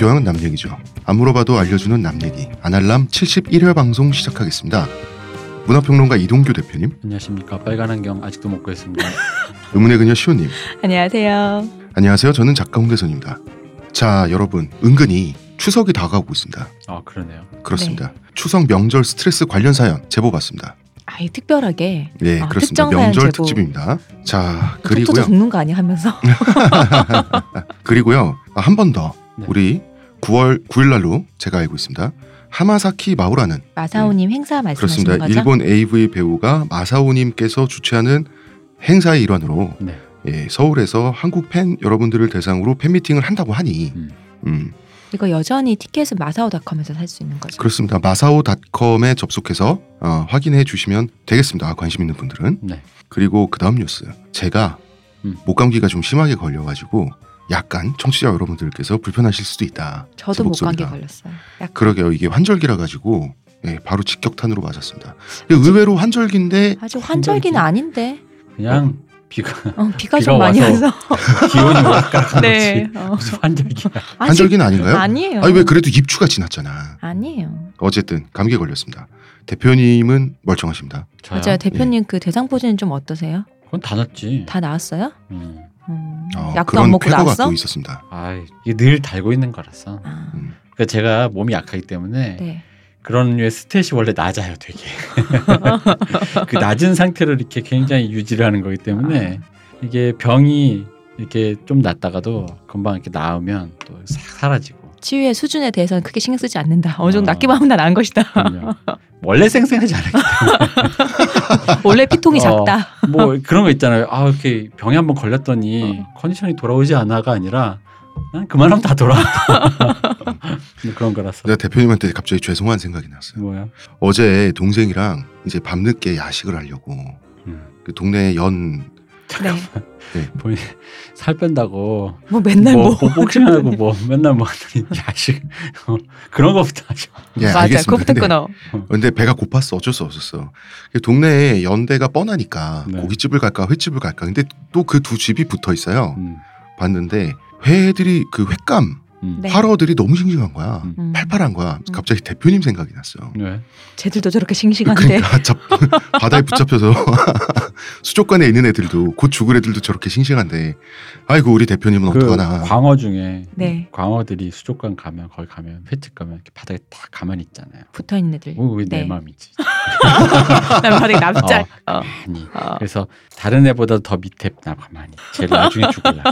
교양은 남 얘기죠. 안 물어봐도 알려주는 남 얘기. 아날람 71회 방송 시작하겠습니다. 문화평론가 이동규 대표님, 안녕하십니까 빨간 안경 아직도 못 구했습니다. 의문의 그녀 시호님. 안녕하세요. 안녕하세요. 저는 작가 홍대선입니다. 자, 여러분, 은근히 추석이 다가오고 있습니다. 아 그러네요. 그렇습니다. 추석 명절 스트레스 관련 사연 제보 받습니다. 아예 특별하게 네, 아, 그렇습니다. 명절 제보. 특집입니다. 자, 그리고요. 죽는 거 아니야 하면서 그리고요. 한번 더. 네. 우리 9월 9일 날로 제가 알고 있습니다. 하마사키 마우라는 마사오님 행사 말씀하시는 그렇습니다. 거죠? 일본 AV 배우가 마사오님께서 주최하는 행사의 일환으로 네. 예, 서울에서 한국 팬 여러분들을 대상으로 팬미팅을 한다고 하니 음. 음, 이거 여전히 티켓은 마사오닷컴에서 살 수 있는 거죠. 그렇습니다. 마사오닷컴에 접속해서 어, 확인해 주시면 되겠습니다. 관심 있는 분들은 네. 그리고 그 다음 뉴스 제가 음. 목감기가 좀 심하게 걸려가지고 약간 청취자 여러분들께서 불편하실 수도 있다. 제 저도 목감기. 걸렸어요. 약간 그러게요. 이게 환절기라 가지고 예, 바로 직격탄으로 맞았습니다. 의외로 환절기인데 아주 환절기는 아닌데 그냥 비가 어, 비가, 비가 좀 많이 와서 와서 기온이 올라간 네. 거지. 어. 무슨 환절기야. 아직- 환절기는 아닌가요? 아니에요. 아니 왜 그래도 입추가 지났잖아. 아니에요. 어쨌든 감기에 걸렸습니다. 대표님은 멀쩡하십니다. 저요? 맞아요. 대표님 그 대상포진은 좀 어떠세요? 그건 다 났지. 다 나았어요? 음. 음, 어, 약도 그런 안 먹고 쾌거가 나왔어? 또 있었습니다. 아 이게 늘 달고 있는 거라서. 아, 음. 그러니까 제가 몸이 약하기 때문에 네. 그런 류의 스탯이 원래 낮아요, 되게. 그 낮은 상태로 이렇게 굉장히 유지를 하는 거기 때문에 이게 병이 이렇게 좀 났다가도 금방 이렇게 나으면 또 싹 사라지고. 치유의 수준에 대해서는 크게 신경 쓰지 않는다. 어느 정도 어. 낫기만 하면 다 나은 것이다. 그럼요. 원래 쌩쌩하지 않아요. 원래 피통이 어. 작다. 뭐 그런 거 있잖아요. 아 이렇게 병에 한번 걸렸더니 어. 컨디션이 돌아오지 않아가 아니라 난 그만하면 다 돌아왔다. 뭐 그런 거라서. 내가 대표님한테 갑자기 죄송한 생각이 났어요. 뭐야? 어제 동생이랑 이제 밤늦게 야식을 하려고 음. 그 동네 연 네. 본인 살 뺀다고 뭐 맨날 뭐, 뭐, 복싱하고 뭐 맨날 뭐 하더니 야식 어, 그런 거부터 하죠. 예, 맞아. 알겠습니다. 그거부터 근데, 끊어. 근데 배가 고팠어. 어쩔 수 없었어. 동네에 연대가 뻔하니까 네. 고깃집을 갈까 횟집을 갈까. 근데 또 그 두 집이 붙어 있어요. 음, 봤는데 회들이 그 횟감 음. 네. 활어들이 너무 싱싱한 거야. 음. 음. 팔팔한 거야. 음. 갑자기 대표님 생각이 났어요. 네. 쟤들도 저렇게 싱싱한데. 그러니까 잡, 바다에 붙잡혀서 수족관에 있는 애들도 곧 죽을 애들도 저렇게 싱싱한데 아이고 우리 대표님은 그 어떡하나. 광어 중에 네. 광어들이 수족관 가면 거기 가면 횟집 가면 이렇게 바닥에 딱 가만히 있잖아요. 붙어 있는 애들. 어, 왜내 네. 마음이지? 난 바닥에 납작. 어. 아니. 어. 그래서 다른 애보다 더 밑에 나 가만히. 제일 나중에 죽으려고.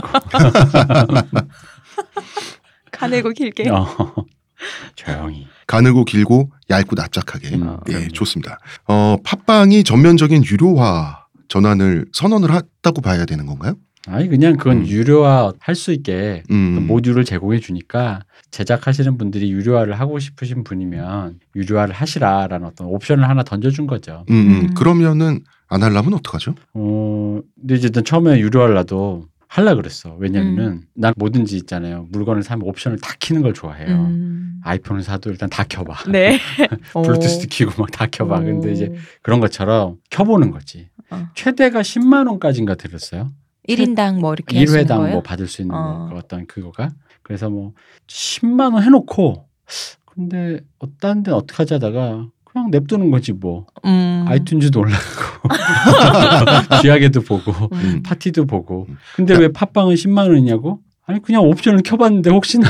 가늘고 길게. 어. 조용히. 가늘고 길고 얇고 납작하게. 음, 예, 그럼요. 좋습니다. 어, 팟빵이 전면적인 유료화 전환을 선언을 했다고 봐야 되는 건가요? 아니 그냥 그건 음. 유료화 할 수 있게 음. 그 모듈을 제공해 주니까 제작하시는 분들이 유료화를 하고 싶으신 분이면 유료화를 하시라라는 어떤 옵션을 하나 던져준 거죠. 음, 음. 음. 그러면은 안 하려면 어떡하죠? 어, 근데 이제 난 처음에 유료화를 놔도 할라 그랬어. 왜냐면은 난 뭐든지 있잖아요. 물건을 사면 옵션을 다 키는 걸 좋아해요. 음. 아이폰을 사도 일단 다 켜봐. 네. 블루투스도 키고 막 다 켜봐. 근데 오. 이제 그런 것처럼 켜보는 거지. 어. 최대가 10만 원까지인가 들었어요. 1인당 뭐 이렇게 하시는 1회당 거예요? 뭐 받을 수 있는 어. 뭐 어떤 그거가 그래서 뭐 10만 원 해놓고 근데 어딴 데는 어떻게 하지 하다가 그냥 냅두는 거지 뭐 음. 아이튠즈도 올라가고 쥐하게도 보고 음. 파티도 보고 근데 왜 팟빵은 10만 원이냐고 아니 그냥 옵션을 켜봤는데 혹시나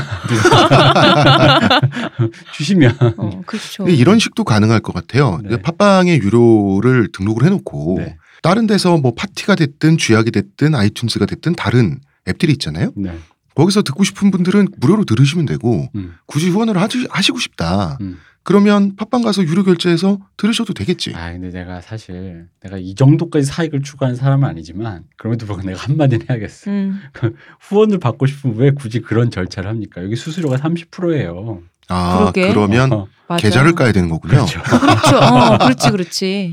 주시면 어, 그렇죠. 이런 식도 가능할 것 같아요. 네. 그 팟빵에 유료를 등록을 해놓고 네. 다른 데서 뭐 파티가 됐든 쥐약이 됐든 아이튠즈가 됐든 다른 앱들이 있잖아요. 네. 거기서 듣고 싶은 분들은 무료로 들으시면 되고 음, 굳이 후원을 하시, 하시고 싶다. 음. 그러면 팟빵 가서 유료 결제해서 들으셔도 되겠지. 아 근데 내가 사실 내가 이 정도까지 사익을 추구하는 사람은 아니지만 그럼에도 불구하고 내가 한마디는 해야겠어. 음. 후원을 받고 싶으면 왜 굳이 그런 절차를 합니까? 여기 수수료가 30%예요. 아 그러게. 그러면 어. 계좌를 까야 되는 거군요. 그렇죠. 그렇죠. 어, 그렇지, 그렇지.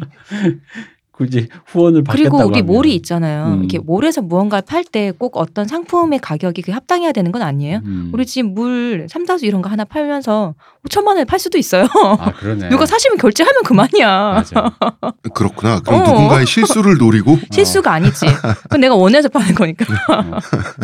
굳이 후원을 받겠다고 그리고 우리 하면. 몰이 있잖아요. 음. 이렇게 몰에서 무언가를 팔 때 꼭 어떤 상품의 가격이 그 합당해야 되는 건 아니에요. 음. 우리 집물 삼다수 이런 거 하나 팔면서 5천만 원에 팔 수도 있어요. 아 그러네. 누가 사시면 결제하면 그만이야. 맞아. 그렇구나. 그럼 어. 누군가의 실수를 노리고 실수가 아니지. 그건 내가 원해서 파는 거니까. 어.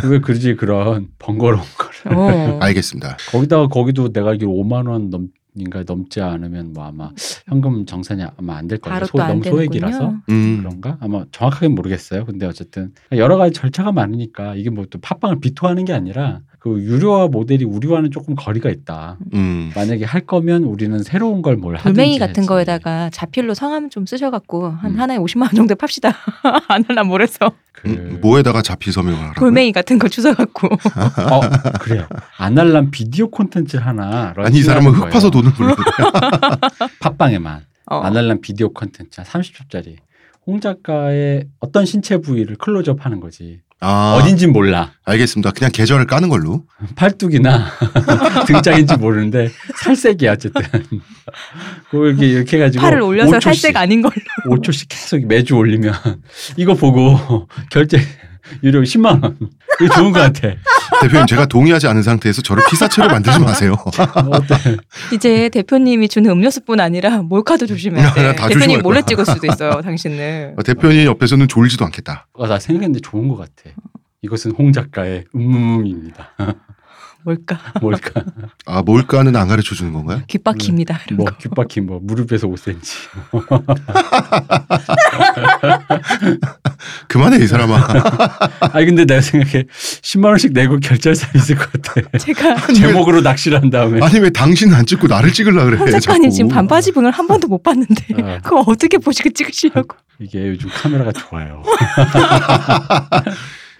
왜 그러지 그런 번거로운 거를. 어. 알겠습니다. 거기다가 거기도 내가 알기로 5만 원 넘 인가 넘지 않으면 뭐 아마 현금 정산이 아마 안 될 거예요. 소, 너무 소액이라서. 되는군요. 음. 그런가? 아마 정확하게 모르겠어요. 근데 어쨌든 여러 가지 절차가 많으니까 이게 뭐 또 팟빵을 비토하는 게 아니라 그 유료화 모델이 우리와는 조금 거리가 있다. 음. 만약에 할 거면 우리는 새로운 걸 뭘 하든지 돌멩이 같은 해야지. 거에다가 자필로 성함 좀 쓰셔갖고 한 음. 하나에 50만 원 정도 팝시다. 안 할라 모래서 그 음, 뭐에다가 자피 서명을 하라고? 돌멩이 같은 거 주워갖고 어, 그래요. 아날람 비디오 콘텐츠 하나 아니 이 사람은 흙 파서 거예요. 돈을 벌는 거야. 팟빵에만 어. 아날람 비디오 콘텐츠 한 30초짜리 홍 작가의 어떤 신체 부위를 클로즈업 하는 거지. 아, 어딘진 몰라. 알겠습니다. 그냥 계절을 까는 걸로. 팔뚝이나 등짝인지 모르는데 살색이야 어쨌든. 그거 이렇게 이렇게 해가지고 팔을 올려서 5초씩, 살색 아닌 걸로. 5초씩 계속 매주 올리면 이거 보고 결제 유료 10만 원. 이거 좋은 것 같아. 대표님 제가 동의하지 않은 상태에서 저를 피사체로 만들지 마세요. 어때? 이제 대표님이 주는 음료수뿐 아니라 몰카도 조심해야 돼. 다 대표님 조심할 몰래 거야. 찍을 수도 있어요, 당신을. 어, 대표님 옆에서는 졸지도 않겠다. 어, 나 생각했는데 좋은 것 같아. 이것은 홍 작가의 음음입니다. 뭘까? 뭘까? 아 뭘까는 안 가르쳐 주는 건가요? 귓바퀴입니다. 이런 뭐 거. 귓바퀴 뭐 무릎에서 5cm. 그만해 이 사람아. 아니 근데 내가 생각해 10만 원씩 내고 결제할 사람 있을 것 같아. 제가 제목으로 낚시를 한 다음에. 아니 왜 당신은 안 찍고 나를 찍으려 그래? 홍 작가님. 지금 반바지 분을 한 번도 못 봤는데 어. 그거 어떻게 보시고 찍으시려고? 이게 요즘 카메라가 좋아요.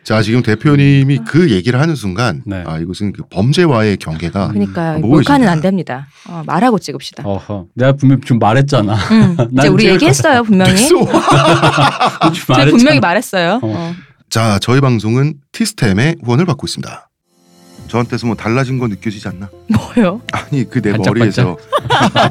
자 지금 대표님이 그 얘기를 하는 순간 네. 아 이것은 그 범죄와의 경계가 그러니까 뭐 몰카는. 안 됩니다. 어, 말하고 찍읍시다. 어허. 내가 분명 좀 말했잖아. 음, 이제 난 우리 얘기했어요 분명히. 저희. 분명히 말했어요. 어. 어. 자 저희 방송은 티스템의 후원을 받고 있습니다. 저한테서 뭐 달라진 거 느껴지지 않나? 뭐요? 아니 그 내? 머리에서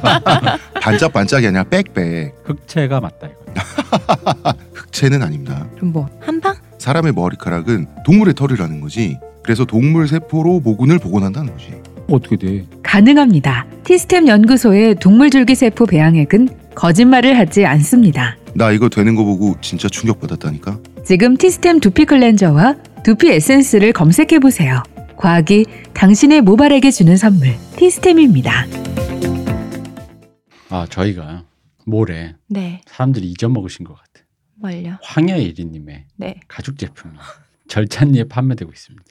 반짝반짝이 아니라 빽빽 흑채가 맞다 이거. 흑채는 아닙니다. 그럼 뭐 한방? 사람의 머리카락은 동물의 털이라는 거지. 그래서 동물 세포로 모근을 복원한다는 거지. 어떻게 돼? 가능합니다. 티스템 연구소의 동물 줄기세포 배양액은 거짓말을 하지 않습니다. 나 이거 되는 거 보고 진짜 충격받았다니까. 지금 티스템 두피 클렌저와 두피 에센스를 검색해 보세요. 과학이 당신의 모발에게 주는 선물 티스템입니다. 아 저희가 모레 네. 사람들이 잊어먹으신 것 같아. 뭘요? 황야일이님의 네. 가죽 제품이 절찬리에 판매되고 있습니다.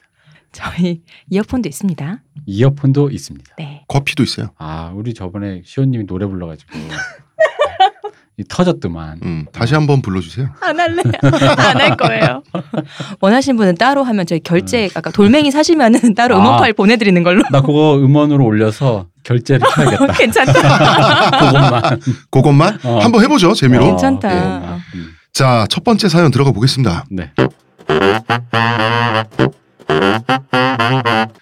저희 이어폰도 있습니다. 이어폰도 있습니다. 네. 커피도 있어요. 아 우리 저번에 시호님이 노래 불러가지고 이 터졌더만. 음, 다시 한번 불러주세요. 안 할래. 안 할 거예요. 원하시는 분은 따로 하면 저희 결제 아까 돌멩이 사시면은 따로 음원 아. 파일 보내드리는 걸로. 나 그거 음원으로 올려서 결제를 해야겠다. 괜찮다. 그것만. 그것만 어. 한번 해보죠. 재미로. 어, 괜찮다. 그것만. 음, 자, 첫 번째 사연 들어가 보겠습니다. 네.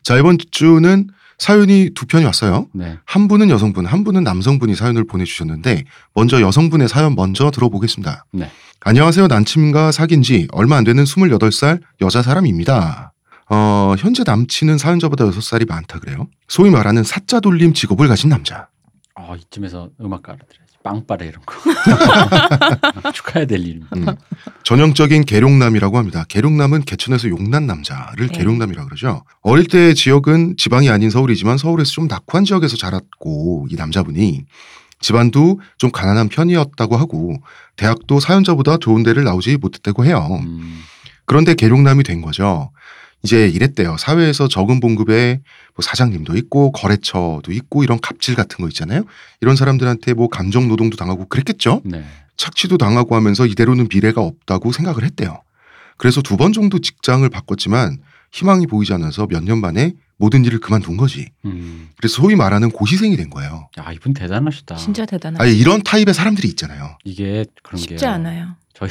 자, 이번 주는 사연이 두 편이 왔어요. 네. 한 분은 여성분, 한 분은 남성분이 사연을 보내주셨는데 먼저 여성분의 사연 먼저 들어보겠습니다. 네. 안녕하세요. 남친과 사귄 지 얼마 안 되는 28살 여자 사람입니다. 어, 현재 남친은 사연자보다 6살이 많다 그래요. 소위 말하는 사자 돌림 직업을 가진 남자. 어, 이쯤에서 음악 깔아드려야지. 빵빠레 이런 거. 축하해야 될 일입니다. 음. 전형적인 계룡남이라고 합니다. 계룡남은 개천에서 용난 남자를 네. 계룡남이라고 그러죠. 어릴 때 지역은 지방이 아닌 서울이지만 서울에서 좀 낙후한 지역에서 자랐고 이 남자분이 집안도 좀 가난한 편이었다고 하고 대학도 사연자보다 좋은 데를 나오지 못했다고 해요. 음, 그런데 계룡남이 된 거죠. 이제 이랬대요. 사회에서 적은 봉급에 뭐 사장님도 있고 거래처도 있고 이런 갑질 같은 거 있잖아요. 이런 사람들한테 뭐 감정 노동도 당하고 그랬겠죠. 네. 착취도 당하고 하면서 이대로는 미래가 없다고 생각을 했대요. 그래서 두 번 정도 직장을 바꿨지만 희망이 보이지 않아서 몇 년 만에 모든 일을 그만둔 거지. 음. 그래서 소위 말하는 고시생이 된 거예요. 야 이분 대단하시다. 진짜 대단하다. 아니 이런 타입의 사람들이 있잖아요. 이게 그런 쉽지 게요. 않아요. 저희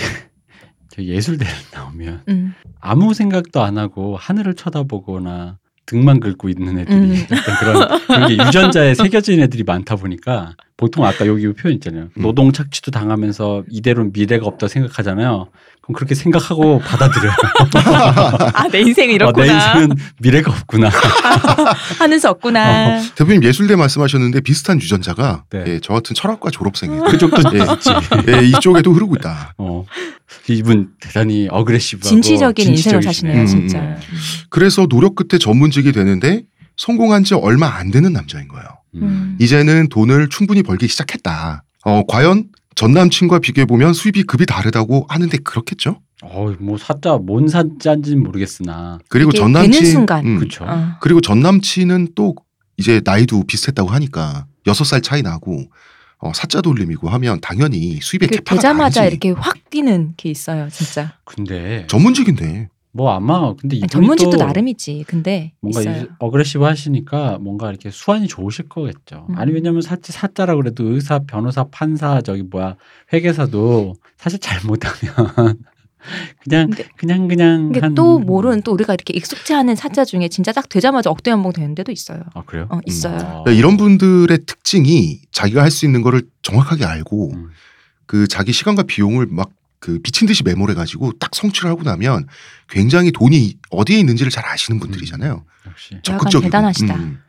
저 예술대를 나오면 음. 아무 생각도 안 하고 하늘을 쳐다보거나 등만 긁고 있는 애들이 음. 어떤 그런 그런 게 유전자에 새겨진 애들이 많다 보니까 보통 아까 여기 표현 있잖아요. 음. 노동 착취도 당하면서 이대로 미래가 없다 생각하잖아요. 그럼 그렇게 생각하고 받아들여요. 아 내 인생이 어, 이렇구나. 내 인생은 미래가 없구나. 하는 수 없구나. 대표님 예술대 말씀하셨는데 비슷한 유전자가 네. 예, 저 같은 철학과 졸업생이 그쪽도 예, 있지. 예, 이쪽에도 흐르고 있다. 어. 이분 대단히 어그레시브하고 진취적인 인생을. 사시네요, 음, 진짜. 음. 그래서 노력 끝에 전문직이 되는데 성공한 지 얼마 안 되는 남자인 거예요. 음. 이제는 돈을 충분히 벌기 시작했다. 어, 과연 전 남친과 비교해 보면 수입이 급이 다르다고 하는데 그렇겠죠? 어, 뭐 사자 뭔 사자인지는 모르겠으나 그리고 전 남친 되는 순간. 음, 그렇죠. 어. 그리고 전 남친은 또 이제 나이도 비슷했다고 하니까 여섯 살 차이 나고 어, 사자 돌림이고 하면 당연히 수입의 그 capa가 되자마자 다르지. 이렇게 확 뛰는 게 있어요, 진짜. 근데 전문직인데 뭐 아마 근데 이분이 전문직도 또 나름이지. 근데 뭔가 있어요. 이- aggressive 하시니까 뭔가 이렇게 수완이 좋으실 거겠죠. 음. 아니 왜냐면 사치 사자라 그래도 의사, 변호사, 판사 저기 뭐야 회계사도 사실 잘못하면 그냥 근데- 그냥 그냥 한- 또 모르는 또 우리가 이렇게 익숙지 않은 사자 중에 진짜 딱 되자마자 억대 연봉 되는 데도 있어요. 아 그래요? 어, 있어요. 아. 그러니까 이런 분들의 특징이 자기가 할 수 있는 거를 정확하게 알고 음. 그 자기 시간과 비용을 막 그 미친 듯이 메모를 해가지고 딱 성취를 하고 나면 굉장히 돈이 어디에 있는지를 잘 아시는 분들이잖아요. 역시 적극적이고. 대단하시다. 음.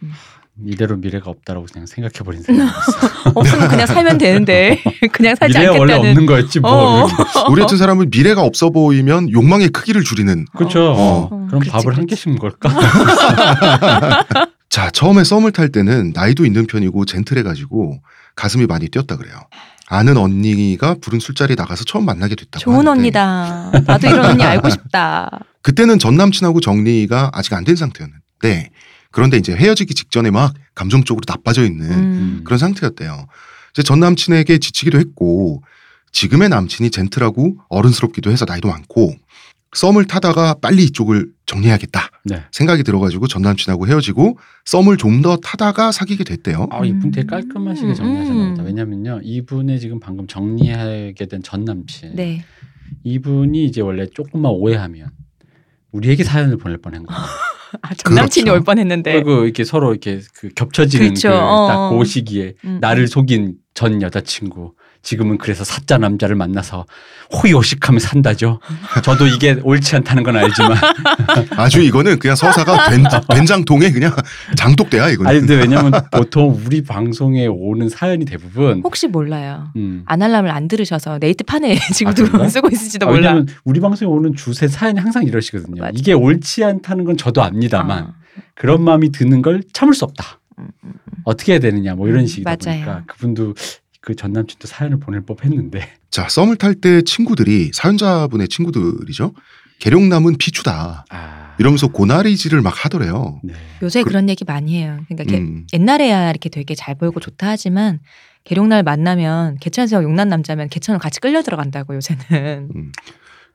이대로 미래가 없다라고 그냥 생각해 버린 사람이었어. 없으면 그냥 살면 되는데 그냥 살지 원래 않겠다는. 없는 거였지 뭐. 어. 우리 같은 사람은 미래가 없어 보이면 욕망의 크기를 줄이는. 그렇죠. 어. 어, 그럼 그치, 밥을 한 그치. 개씩 먹을까? 자 처음에 썸을 탈 때는 나이도 있는 편이고 젠틀해가지고 가슴이 많이 뛰었다 그래요. 아는 언니가 부른 술자리 에 나가서 처음 만나게 됐다고. 좋은 하는데 언니다. 나도 이런 언니 알고 싶다. 그때는 전 남친하고 정리가 아직 안 된 상태였는데 그런데 이제 헤어지기 직전에 막 감정적으로 나빠져 있는 음. 그런 상태였대요. 이제 전 남친에게 지치기도 했고 지금의 남친이 젠틀하고 어른스럽기도 해서 나이도 많고 썸을 타다가 빨리 이쪽을 정리해야겠다 네. 생각이 들어가지고 전 남친하고 헤어지고 썸을 좀 더 타다가 사귀게 됐대요. 아, 이분 되게 깔끔하시게 음, 정리하셨나 보다. 음. 왜냐면요. 이분의 지금 방금 정리하게 된 전 남친. 네. 이분이 이제 원래 조금만 오해하면 우리에게 사연을 보낼 뻔한 거예요. 아, 전 남친이 그렇죠. 올 뻔했는데. 그리고 이렇게 서로 이렇게 그 겹쳐지는 그렇죠. 그 어. 딱그 시기에 음. 나를 속인 전 여자친구. 지금은 그래서 사자 남자를 만나서 호의호식하며 산다죠. 저도 이게 옳지 않다는 건 알지만 아주 이거는 그냥 서사가 된, 된장통에 그냥 장독대야 이거는. 아니 근데 왜냐면 보통 우리 방송에 오는 사연이 대부분 혹시 몰라요. 음. 아날람을 안 들으셔서 네이트 판에 지금 아? 쓰고 있을지도 아, 몰라. 왜냐면 우리 방송에 오는 주세 사연이 항상 이러시거든요. 맞아. 이게 옳지 않다는 건 저도 압니다만 어. 그런 마음이 드는 걸 참을 수 없다. 음, 음, 어떻게 해야 되느냐 뭐 이런 음, 식이다 맞아요. 보니까 그분도 그 전 남친도 사연을 보낼 법했는데 자 썸을 탈 때 친구들이 사연자분의 친구들이죠. 계룡남은 비추다 아 이러면서 고나리질을 막 하더래요. 네. 요새 그- 그, 런 얘기 많이 해요. 그러니까 개- 음. 옛날에야 이렇게 되게 잘 보이고 좋다 하지만 계룡날 만나면 개천에서 용난 남자면 개천을 같이 끌려 들어간다고 요새는. 음.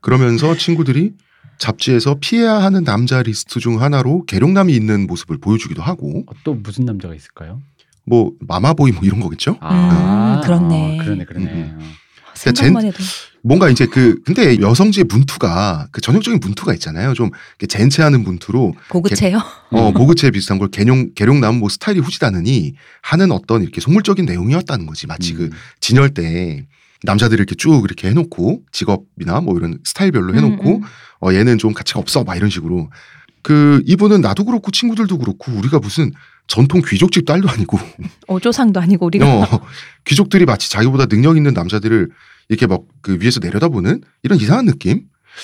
그러면서 친구들이 잡지에서 피해야 하는 남자 리스트 중 하나로 계룡남이 있는 모습을 보여주기도 하고 어, 또 무슨 남자가 있을까요? 뭐 마마보이 뭐 이런 거겠죠. 아 그렇네. 어, 그러네 그러네. 음, 어. 생각만 해도 뭔가 이제 그 근데 여성지의 문투가 그 전형적인 문투가 있잖아요. 좀 젠체하는 문투로 고급체요. 어 음. 보그체 비슷한 걸 계룡 계룡남 뭐 스타일이 후지다느니 하는 어떤 이렇게 속물적인 내용이었다는 거지. 마치 그 음. 진열 때 남자들이 이렇게 쭉 이렇게 해놓고 직업이나 뭐 이런 스타일별로 해놓고 음, 음. 어 얘는 좀 가치가 없어 막 이런 식으로 그 이분은 나도 그렇고 친구들도 그렇고 우리가 무슨 전통 귀족집 딸도 아니고 어조상도 아니고 우리가 어, 귀족들이 마치 자기보다 능력 있는 남자들을 이렇게 막 그 위에서 내려다보는 이런 이상한 느낌.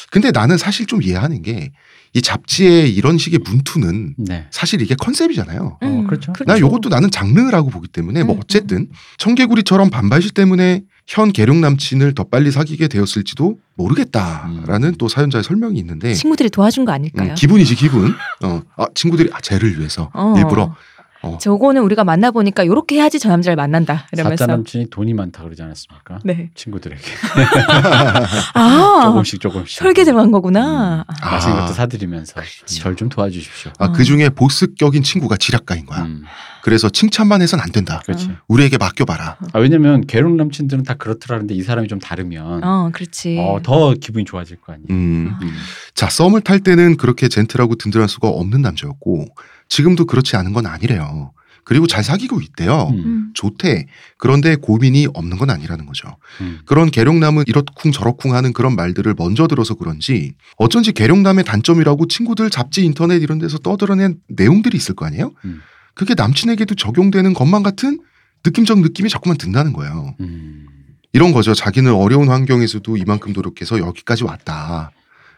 근데 나는 사실 좀 이해하는 게 이 잡지에 이런 식의 문투는 네. 사실 이게 컨셉이잖아요. 어, 그렇죠. 나 요것도 나는 장르라고 보기 때문에 뭐 음, 어쨌든 청개구리처럼 반발심 때문에 현 개룡 남친을 더 빨리 사귀게 되었을지도 모르겠다라는 음. 또 사연자의 설명이 있는데 친구들이 도와준 거 아닐까요? 음, 기분이지 기분. 어, 아 친구들이 아 쟤를 위해서 어. 일부러 어. 저거는 우리가 만나 보니까 이렇게 해야지 저 남자를 만난다 이러면서. 사자 남친이 돈이 많다 그러지 않았습니까? 네. 친구들에게 아 조금씩 조금씩 설계 들어간 거구나. 아. 맛있는 것도 사드리면서 절 좀 도와주십시오. 아, 어. 그 중에 보스격인 친구가 지략가인 거야. 음, 그래서 칭찬만 해선 안 된다. 그렇지. 어. 우리에게 맡겨봐라. 아, 왜냐면 괴롭 남친들은 다 그렇더라는데 이 사람이 좀 다르면 어, 그렇지. 어, 더 기분이 좋아질 거 아니에요. 음. 아. 음. 자, 썸을 탈 때는 그렇게 젠틀하고 든든할 수가 없는 남자였고, 지금도 그렇지 않은 건 아니래요. 그리고 잘 사귀고 있대요. 음. 음. 좋대. 그런데 고민이 없는 건 아니라는 거죠. 음. 그런 계룡남은 이렇쿵 저렇쿵 하는 그런 말들을 먼저 들어서 그런지 어쩐지 계룡남의 단점이라고 친구들 잡지 인터넷 이런 데서 떠들어낸 내용들이 있을 거 아니에요? 음. 그게 남친에게도 적용되는 것만 같은 느낌적 느낌이 자꾸만 든다는 거예요. 음. 이런 거죠. 자기는 어려운 환경에서도 이만큼 노력해서 여기까지 왔다.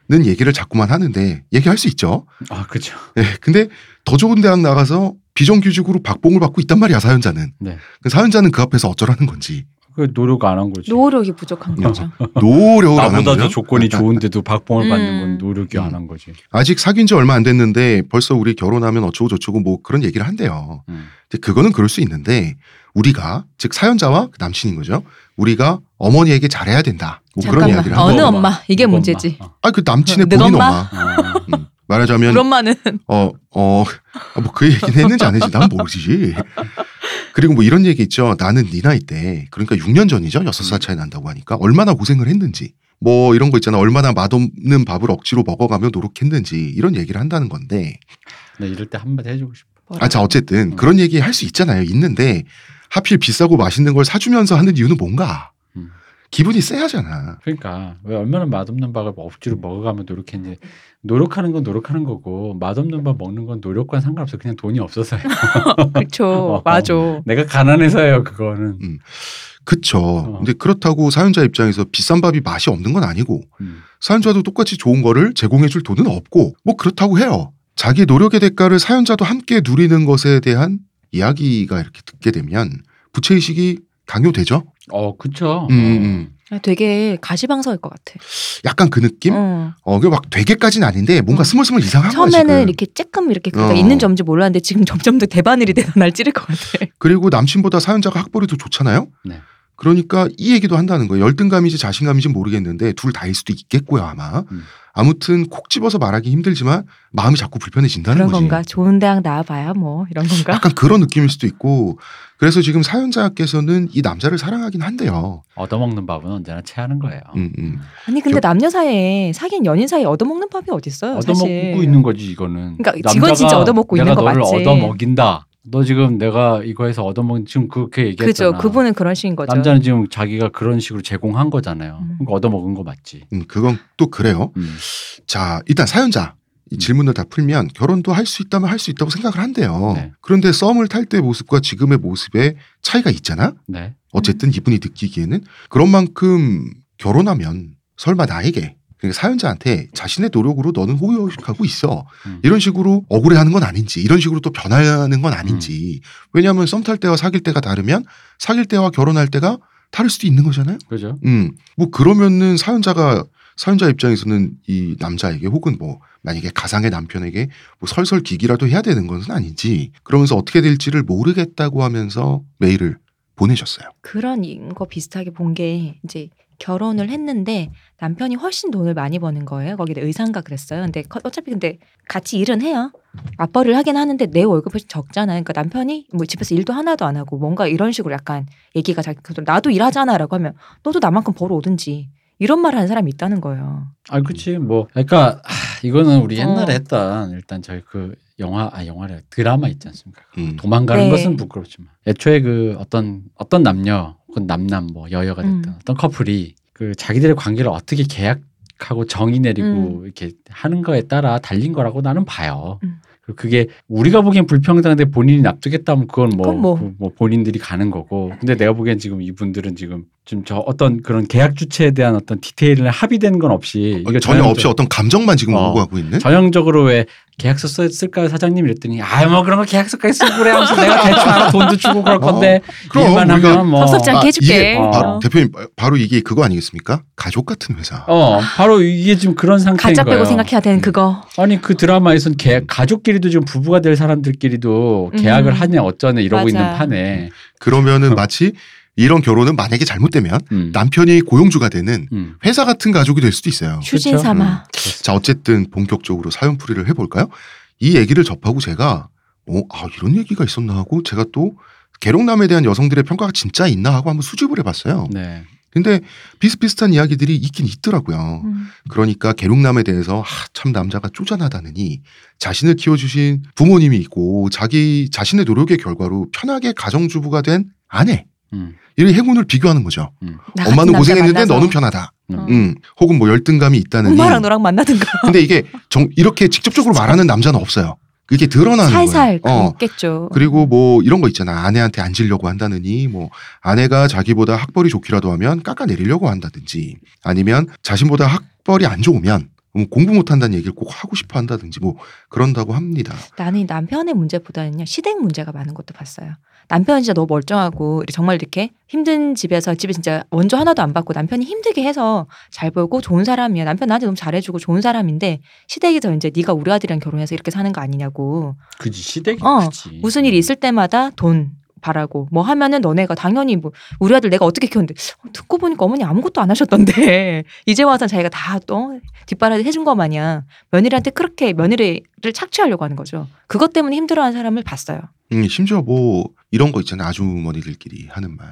는 얘기를 자꾸만 하는데 얘기할 수 있죠. 아 그죠. 예, 근데 더 좋은 대학 나가서 비정규직으로 박봉을 받고 있단 말이야 사연자는. 네. 그 사연자는 그 앞에서 어쩌라는 건지 그 노력 안 한 거지. 노력이 부족한 음. 거죠. 노력을 안한 나보다도 거죠. 조건이 좋은데도 박봉을 음. 받는 건 노력이 음. 안한 거지. 아직 사귄 지 얼마 안 됐는데 벌써 우리 결혼하면 어쩌고 저쩌고 뭐 그런 얘기를 한대요. 음. 근데 그거는 그럴 수 있는데 우리가 즉 사연자와 그 남친인 거죠. 우리가 어머니에게 잘해야 된다. 뭐 그런 잠깐만. 이야기를 어느 한대요. 누구 엄마? 이게 문제지. 엄마? 아그 남친의 내 본인 엄마? 엄마. 어. 어. 음, 말하자면 우리 엄마는 어어뭐그 얘기는 했는지 안 했는지 난 모르지. 그리고 뭐 이런 얘기 있죠. 나는 네 나이 때 그러니까 6년 전이죠. 6살 차이 난다고 하니까 얼마나 고생을 했는지. 뭐 이런 거 있잖아. 얼마나 맛없는 밥을 억지로 먹어가며 노력했는지 이런 얘기를 한다는 건데. 나 이럴 때 한마디 해주고 싶어. 아, 자 어쨌든 음. 그런 얘기 할 수 있잖아요. 있는데 하필 비싸고 맛있는 걸 사주면서 하는 이유는 뭔가? 음. 기분이 쎄하잖아. 그러니까 왜 얼마나 맛없는 밥을 억지로 먹어가며 노력했는지 노력하는 건 노력하는 거고 맛없는 밥 먹는 건 노력과 상관없어 그냥 돈이 없어서요. 그렇죠. 어. 맞아. 내가 가난해서요 그거는. 그쵸. 어. 근데 그렇다고 사연자 입장에서 비싼 밥이 맛이 없는 건 아니고 음. 사연자도 똑같이 좋은 거를 제공해 줄 돈은 없고 뭐 그렇다고 해요. 자기 노력의 대가를 사연자도 함께 누리는 것에 대한 이야기가 이렇게 듣게 되면 부채의식이 강요되죠. 어 그쵸. 음, 음, 음. 아, 되게 가시방석일 것 같아. 약간 그 느낌? 어. 어, 그게 막 되게까지는 아닌데 뭔가 어. 스물스물 이상한 거야 처음에는 지금. 이렇게 조금 이렇게 그가 어. 있는지 없는지 몰랐는데 지금 점점 더 대바늘이 돼서 날 찌를 것 같아. 그리고 남친보다 사연자가 학벌이 더 좋잖아요. 네. 그러니까 이 얘기도 한다는 거예요. 열등감인지 자신감인지 모르겠는데 둘 다일 수도 있겠고요 아마. 음. 아무튼 콕 집어서 말하기 힘들지만 마음이 자꾸 불편해진다는 그런 거지. 건가? 좋은 대학 나와봐야 뭐 이런 건가? 약간 그런 느낌일 수도 있고 그래서 지금 사연자께서는 이 남자를 사랑하긴 한데요. 얻어먹는 밥은 언제나 체하는 거예요. 음, 음. 아니 근데 저- 남녀 사이에 사귄 연인 사이에 얻어먹는 밥이 어딨어요? 얻어먹고 사실. 있는 거지 이거는. 그러니까 이건 진짜 얻어먹고 있는 내가 거 너를 맞지. 얻어먹인다. 너 지금 내가 이거에서 얻어먹 지금 그렇게 얘기했잖아. 그죠. 그분은 그런 식인 거죠. 남자는 지금 자기가 그런 식으로 제공한 거잖아요. 음. 그러니까 얻어먹은 거 맞지. 음, 그건 또 그래요. 음. 자 일단 사연자 이 음. 질문을 다 풀면 결혼도 할 수 있다면 할 수 있다고 생각을 한대요. 네. 그런데 썸을 탈 때 모습과 지금의 모습에 차이가 있잖아. 네. 어쨌든 이분이 느끼기에는 그런 만큼 결혼하면 설마 나에게 그러니까 사연자한테 자신의 노력으로 너는 호의호식하고 있어 음. 이런 식으로 억울해하는 건 아닌지 이런 식으로 또 변하는 건 아닌지 왜냐하면 썸 탈 때와 사귈 때가 다르면 사귈 때와 결혼할 때가 다를 수도 있는 거잖아요. 그죠. 음, 뭐 그러면은 사연자가 사연자 입장에서는 이 남자에게 혹은 뭐 만약에 가상의 남편에게 뭐 설설 기기라도 해야 되는 것은 아닌지 그러면서 어떻게 될지를 모르겠다고 하면서 메일을 보내셨어요. 그런 거 비슷하게 본 게 이제 결혼을 했는데 남편이 훨씬 돈을 많이 버는 거예요. 거기다 의상가 그랬어요. 근데 커- 어차피 근데 같이 일은 해요. 맞벌이를 하긴 하는데 내 월급이 적잖아요. 그러니까 남편이 뭐 집에서 일도 하나도 안 하고 뭔가 이런 식으로 약간 얘기가 자기 나도 일하잖아라고 하면 너도 나만큼 벌어오든지 이런 말을 하는 사람이 있다는 거예요. 아, 그치. 뭐, 그러니까 하, 이거는 우리 옛날에 어. 했던 일단 저희 그 영화 아 영화래 드라마 있지 않습니까? 음. 도망가는 네. 것은 부끄럽지만 애초에 그 어떤 어떤 남녀 혹은 남남 뭐 여여가 됐든 음. 어떤 커플이 그 자기들의 관계를 어떻게 계약하고 정의 내리고 음. 이렇게 하는 거에 따라 달린 거라고 나는 봐요. 음. 그리고 그게 우리가 보기엔 불평등한데 본인이 납득했다면 그건 뭐, 그건 뭐. 그 뭐 본인들이 가는 거고. 근데 내가 보기엔 지금 이분들은 지금 좀저 어떤 그런 계약 주체에 대한 어떤 디테일을 합의된 건 없이 어, 이거 전혀 전형적- 없이 어떤 감정만 지금 어. 오고 가고 있는. 전형적으로 왜 계약서 썼을까요 사장님 이랬더니 아 뭐 그런 거 계약서까지 쓰고 그래 하면서 내가 대충 알아 돈도 주고 그럴 건데 그럼 일만 하면 뭐 섭섭지 않게 해줄게. 이게 바로 어. 대표님 바로 이게 그거 아니겠습니까? 가족 같은 회사. 어 바로 이게 지금 그런 상태인 가짜 거예요. 빼고 생각해야 되는 그거. 아니 그 드라마에선 계약 가족끼리도 지금 부부가 될 사람들끼리도 음. 계약을 하냐 어쩌냐 이러고 맞아. 있는 판에 그러면은 마치 이런 결혼은 만약에 잘못되면 음. 남편이 고용주가 되는 음. 회사 같은 가족이 될 수도 있어요. 휴진 그렇죠. 삼아. 자 어쨌든 본격적으로 사연 풀이를 해볼까요? 이 얘기를 접하고 제가 어, 아 이런 얘기가 있었나 하고 제가 또 계룡남에 대한 여성들의 평가가 진짜 있나 하고 한번 수집을 해봤어요. 네. 근데 비슷비슷한 이야기들이 있긴 있더라고요. 음. 그러니까 계룡남에 대해서 아, 참 남자가 쪼잔하다느니 자신을 키워주신 부모님이 있고 자기 자신의 노력의 결과로 편하게 가정주부가 된 아내 음. 이 행운을 비교하는 거죠. 나 같은 엄마는 고생했는데 만나서 너는 편하다. 음. 어. 음, 혹은 뭐 열등감이 있다느니. 엄마랑 너랑 만나든가. 근데 이게 정, 이렇게 직접적으로 말하는 남자는 없어요. 그게 드러나는 살살 거예요. 어. 그렇겠죠. 그리고 뭐 이런 거 있잖아. 아내한테 앉으려고 한다느니 뭐 아내가 자기보다 학벌이 좋기라도 하면 깎아내리려고 한다든지 아니면 자신보다 학벌이 안 좋으면 뭐 공부 못한다는 얘기를 꼭 하고 싶어 한다든지 뭐 그런다고 합니다. 나는 이 남편의 문제보다는요 시댁 문제가 많은 것도 봤어요. 남편은 진짜 너무 멀쩡하고 정말 이렇게 힘든 집에서 집에 진짜 원조 하나도 안 받고 남편이 힘들게 해서 잘 벌고 좋은 사람이야. 남편 나한테 너무 잘해주고 좋은 사람인데 시댁에서 이제 네가 우리 아들이랑 결혼해서 이렇게 사는 거 아니냐고 그지 시댁이 어, 크지. 무슨 일이 있을 때마다 돈 바라고 뭐 하면은 너네가 당연히 뭐 우리 아들 내가 어떻게 키웠는데 어, 듣고 보니까 어머니 아무것도 안 하셨던데 이제 와서 자기가 다 또 뒷바라지 해준 거 마냥 며느리한테 그렇게 며느리를 착취하려고 하는 거죠. 그것 때문에 힘들어하는 사람을 봤어요. 음, 심지어 뭐 이런 거 있잖아요. 아주머니들끼리 하는 말.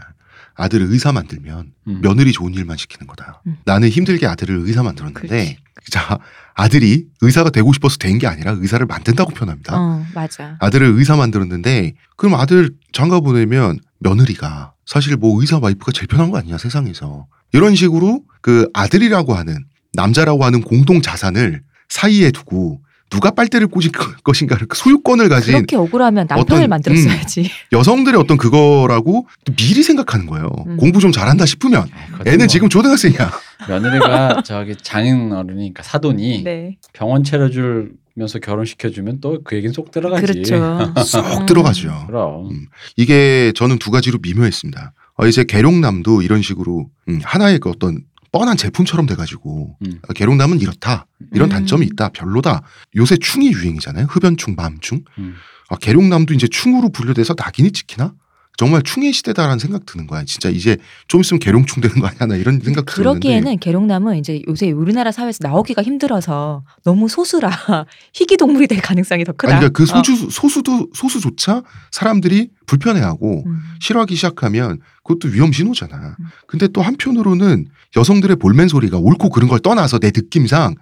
아들을 의사 만들면 음. 며느리 좋은 일만 시키는 거다. 음. 나는 힘들게 아들을 의사 만들었는데 그렇지. 자 아들이 의사가 되고 싶어서 된 게 아니라 의사를 만든다고 표현합니다. 어 맞아. 아들을 의사 만들었는데 그럼 아들 장가 보내면 며느리가 사실 뭐 의사 와이프가 제일 편한 거 아니냐 세상에서 이런 식으로 그 아들이라고 하는 남자라고 하는 공동 자산을 사이에 두고 누가 빨대를 꽂을 거- 것인가를 그 소유권을 가진 그렇게 억울하면 남편을 어떤- 만들었어야지. 여성들의 어떤 그거라고 또 미리 생각하는 거예요. 음. 공부 좀 잘한다 싶으면 애는 뭐 지금 초등학생이야. 며느리가 저기 장인어른이니까 사돈이 네. 병원 차려주면서 결혼시켜주면 또 그 얘기는 쏙 들어가지. 그렇죠. 쏙 음. 들어가죠. 그럼. 음. 이게 저는 두 가지로 미묘했습니다. 어, 이제 계룡남도 이런 식으로 음, 하나의 그 어떤 뻔한 제품처럼 돼가지고 음. 어, 계룡남은 이렇다 이런 음. 단점이 있다 별로다 요새 충이 유행이잖아요 흡연충 마음충 음. 아, 계룡남도 이제 충으로 분류돼서 낙인이 찍히나 정말 충의 시대다라는 생각 드는 거야 진짜 이제 좀 있으면 계룡충 되는 거 아니야 나 이런 생각 들었는데 그러기에는 계룡남은 이제 요새 우리나라 사회에서 나오기가 힘들어서 너무 소수라 희귀 동물이 될 가능성이 더 크다. 아니 그러니까 그 어. 소수 소수도 소수조차 사람들이 불편해하고 음. 싫어하기 시작하면 그것도 위험 신호잖아. 음. 근데 또 한편으로는 여성들의 볼멘 소리가 옳고 그른 걸 떠나서 내 느낌상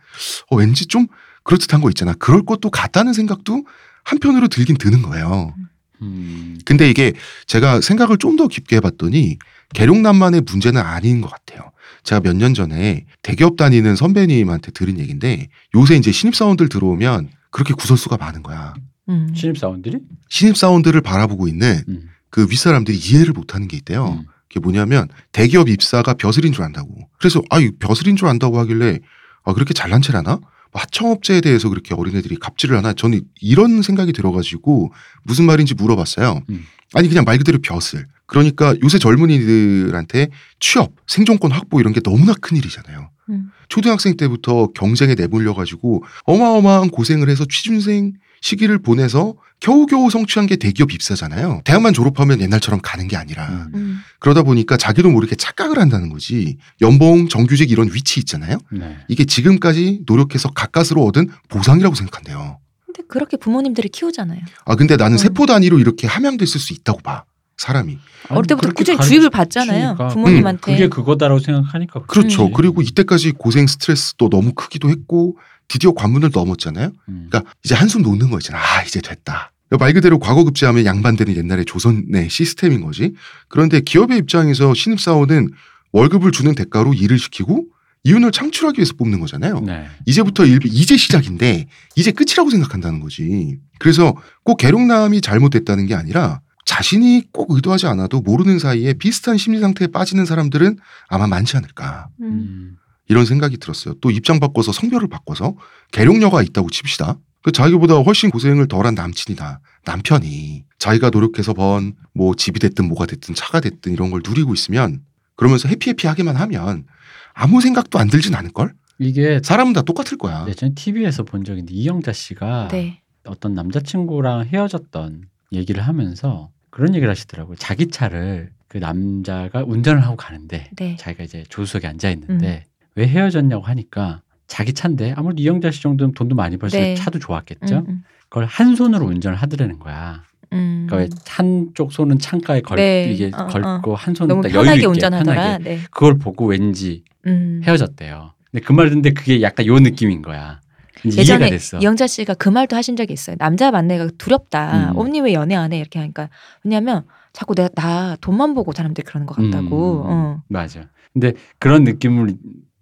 어, 왠지 좀 그럴듯한 거 있잖아. 그럴 것도 같다는 생각도 한편으로 들긴 드는 거예요. 음. 근데 이게 제가 생각을 좀 더 깊게 해봤더니 계룡남만의 문제는 아닌 것 같아요. 제가 몇 년 전에 대기업 다니는 선배님한테 들은 얘기인데 요새 이제 신입사원들 들어오면 그렇게 구설수가 많은 거야. 음. 신입사원들이? 신입사원들을 바라보고 있는 음. 그 윗사람들이 이해를 못하는 게 있대요. 음. 그게 뭐냐면 대기업 입사가 벼슬인 줄 안다고. 그래서 아 이 벼슬인 줄 안다고 하길래 아 그렇게 잘난 체라나? 뭐 하청업체에 대해서 그렇게 어린애들이 갑질을 하나? 저는 이런 생각이 들어가지고 무슨 말인지 물어봤어요. 음. 아니 그냥 말 그대로 벼슬. 그러니까 요새 젊은이들한테 취업, 생존권 확보 이런 게 너무나 큰 일이잖아요. 음. 초등학생 때부터 경쟁에 내몰려 가지고 어마어마한 고생을 해서 취준생 시기를 보내서 겨우겨우 성취한 게 대기업 입사잖아요. 대학만 졸업하면 옛날처럼 가는 게 아니라 음. 음. 그러다 보니까 자기도 모르게 착각을 한다는 거지. 연봉, 정규직 이런 위치 있잖아요. 네. 이게 지금까지 노력해서 가까스로 얻은 보상이라고 생각한대요. 근데 그렇게 부모님들이 키우잖아요. 아 근데 나는 음. 세포 단위로 이렇게 함양됐을 수 있다고 봐. 사람이. 어릴 때부터 꾸준히 주입을 받잖아요. 주니까. 부모님한테. 그게 그거다라고 생각하니까 그렇죠. 음. 그리고 이때까지 고생 스트레스도 너무 크기도 했고 드디어 관문을 넘었잖아요. 음. 그러니까 이제 한숨 놓는 거 있잖아. 아 이제 됐다. 말 그대로 과거 급제하면 양반되는 옛날의 조선의 시스템인 거지. 그런데 기업의 입장에서 신입사원은 월급을 주는 대가로 일을 시키고 이윤을 창출하기 위해서 뽑는 거잖아요. 네. 이제부터 일, 이제 시작인데 이제 끝이라고 생각한다는 거지. 그래서 꼭 계룡남이 잘못됐다는 게 아니라 자신이 꼭 의도하지 않아도 모르는 사이에 비슷한 심리 상태에 빠지는 사람들은 아마 많지 않을까. 음. 음. 이런 생각이 들었어요. 또 입장 바꿔서 성별을 바꿔서 계룡녀가 있다고 칩시다. 그 자기보다 훨씬 고생을 덜한 남친이다. 남편이 자기가 노력해서 번 뭐 집이 됐든 뭐가 됐든 차가 됐든 이런 걸 누리고 있으면 그러면서 해피해피하게만 하면 아무 생각도 안 들진 않을 걸. 이게 사람은 다 똑같을 거야. 예전에 TV에서 본 적인데 이영자 씨가 네. 어떤 남자친구랑 헤어졌던 얘기를 하면서 그런 얘기를 하시더라고요. 자기 차를 그 남자가 운전을 하고 가는데 네. 자기가 이제 조수석에 앉아 있는데 왜 헤어졌냐고 하니까 자기 차인데 아무래도 이영자 씨 정도면 돈도 많이 벌서 네. 차도 좋았겠죠. 음, 음. 그걸 한 손으로 운전을 하더라는 거야. 음. 그러니까 왜 한쪽 손은 창가에 걸 네. 이게 어, 걸고 한 손은 너무 딱 여유 편하게 있게 운전하더라. 편하게 네. 그걸 보고 왠지 음. 헤어졌대요. 근데 그 말 듣는데 그게 약간 요 느낌인 거야. 예전에. 이영자 씨가 그 말도 하신 적이 있어요. 남자 만나기가 두렵다. 음. 언니 왜 연애 안 해? 이렇게 하니까 왜냐면 자꾸 내가 나 돈만 보고 사람들이 그러는 것 같다고. 음. 어. 맞아. 근데 그런 느낌으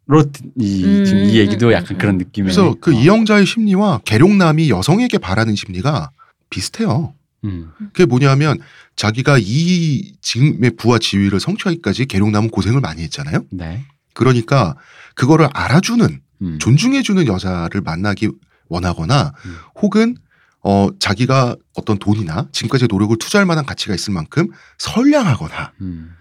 로 이, 음, 지금 이 얘기도 음, 약간 음, 그런 음. 느낌이네. 그래서 그 어. 이영자의 심리와 계룡남이 여성에게 바라는 심리가 비슷해요. 음. 그게 뭐냐면 자기가 이 지금의 부와 지위를 성취하기까지 계룡남은 고생을 많이 했잖아요. 네. 그러니까 그거를 알아주는 음. 존중해주는 여자를 만나기 원하거나 음. 혹은 어 자기가 어떤 돈이나 지금까지 노력을 투자할 만한 가치가 있을 만큼 선량하거나 음.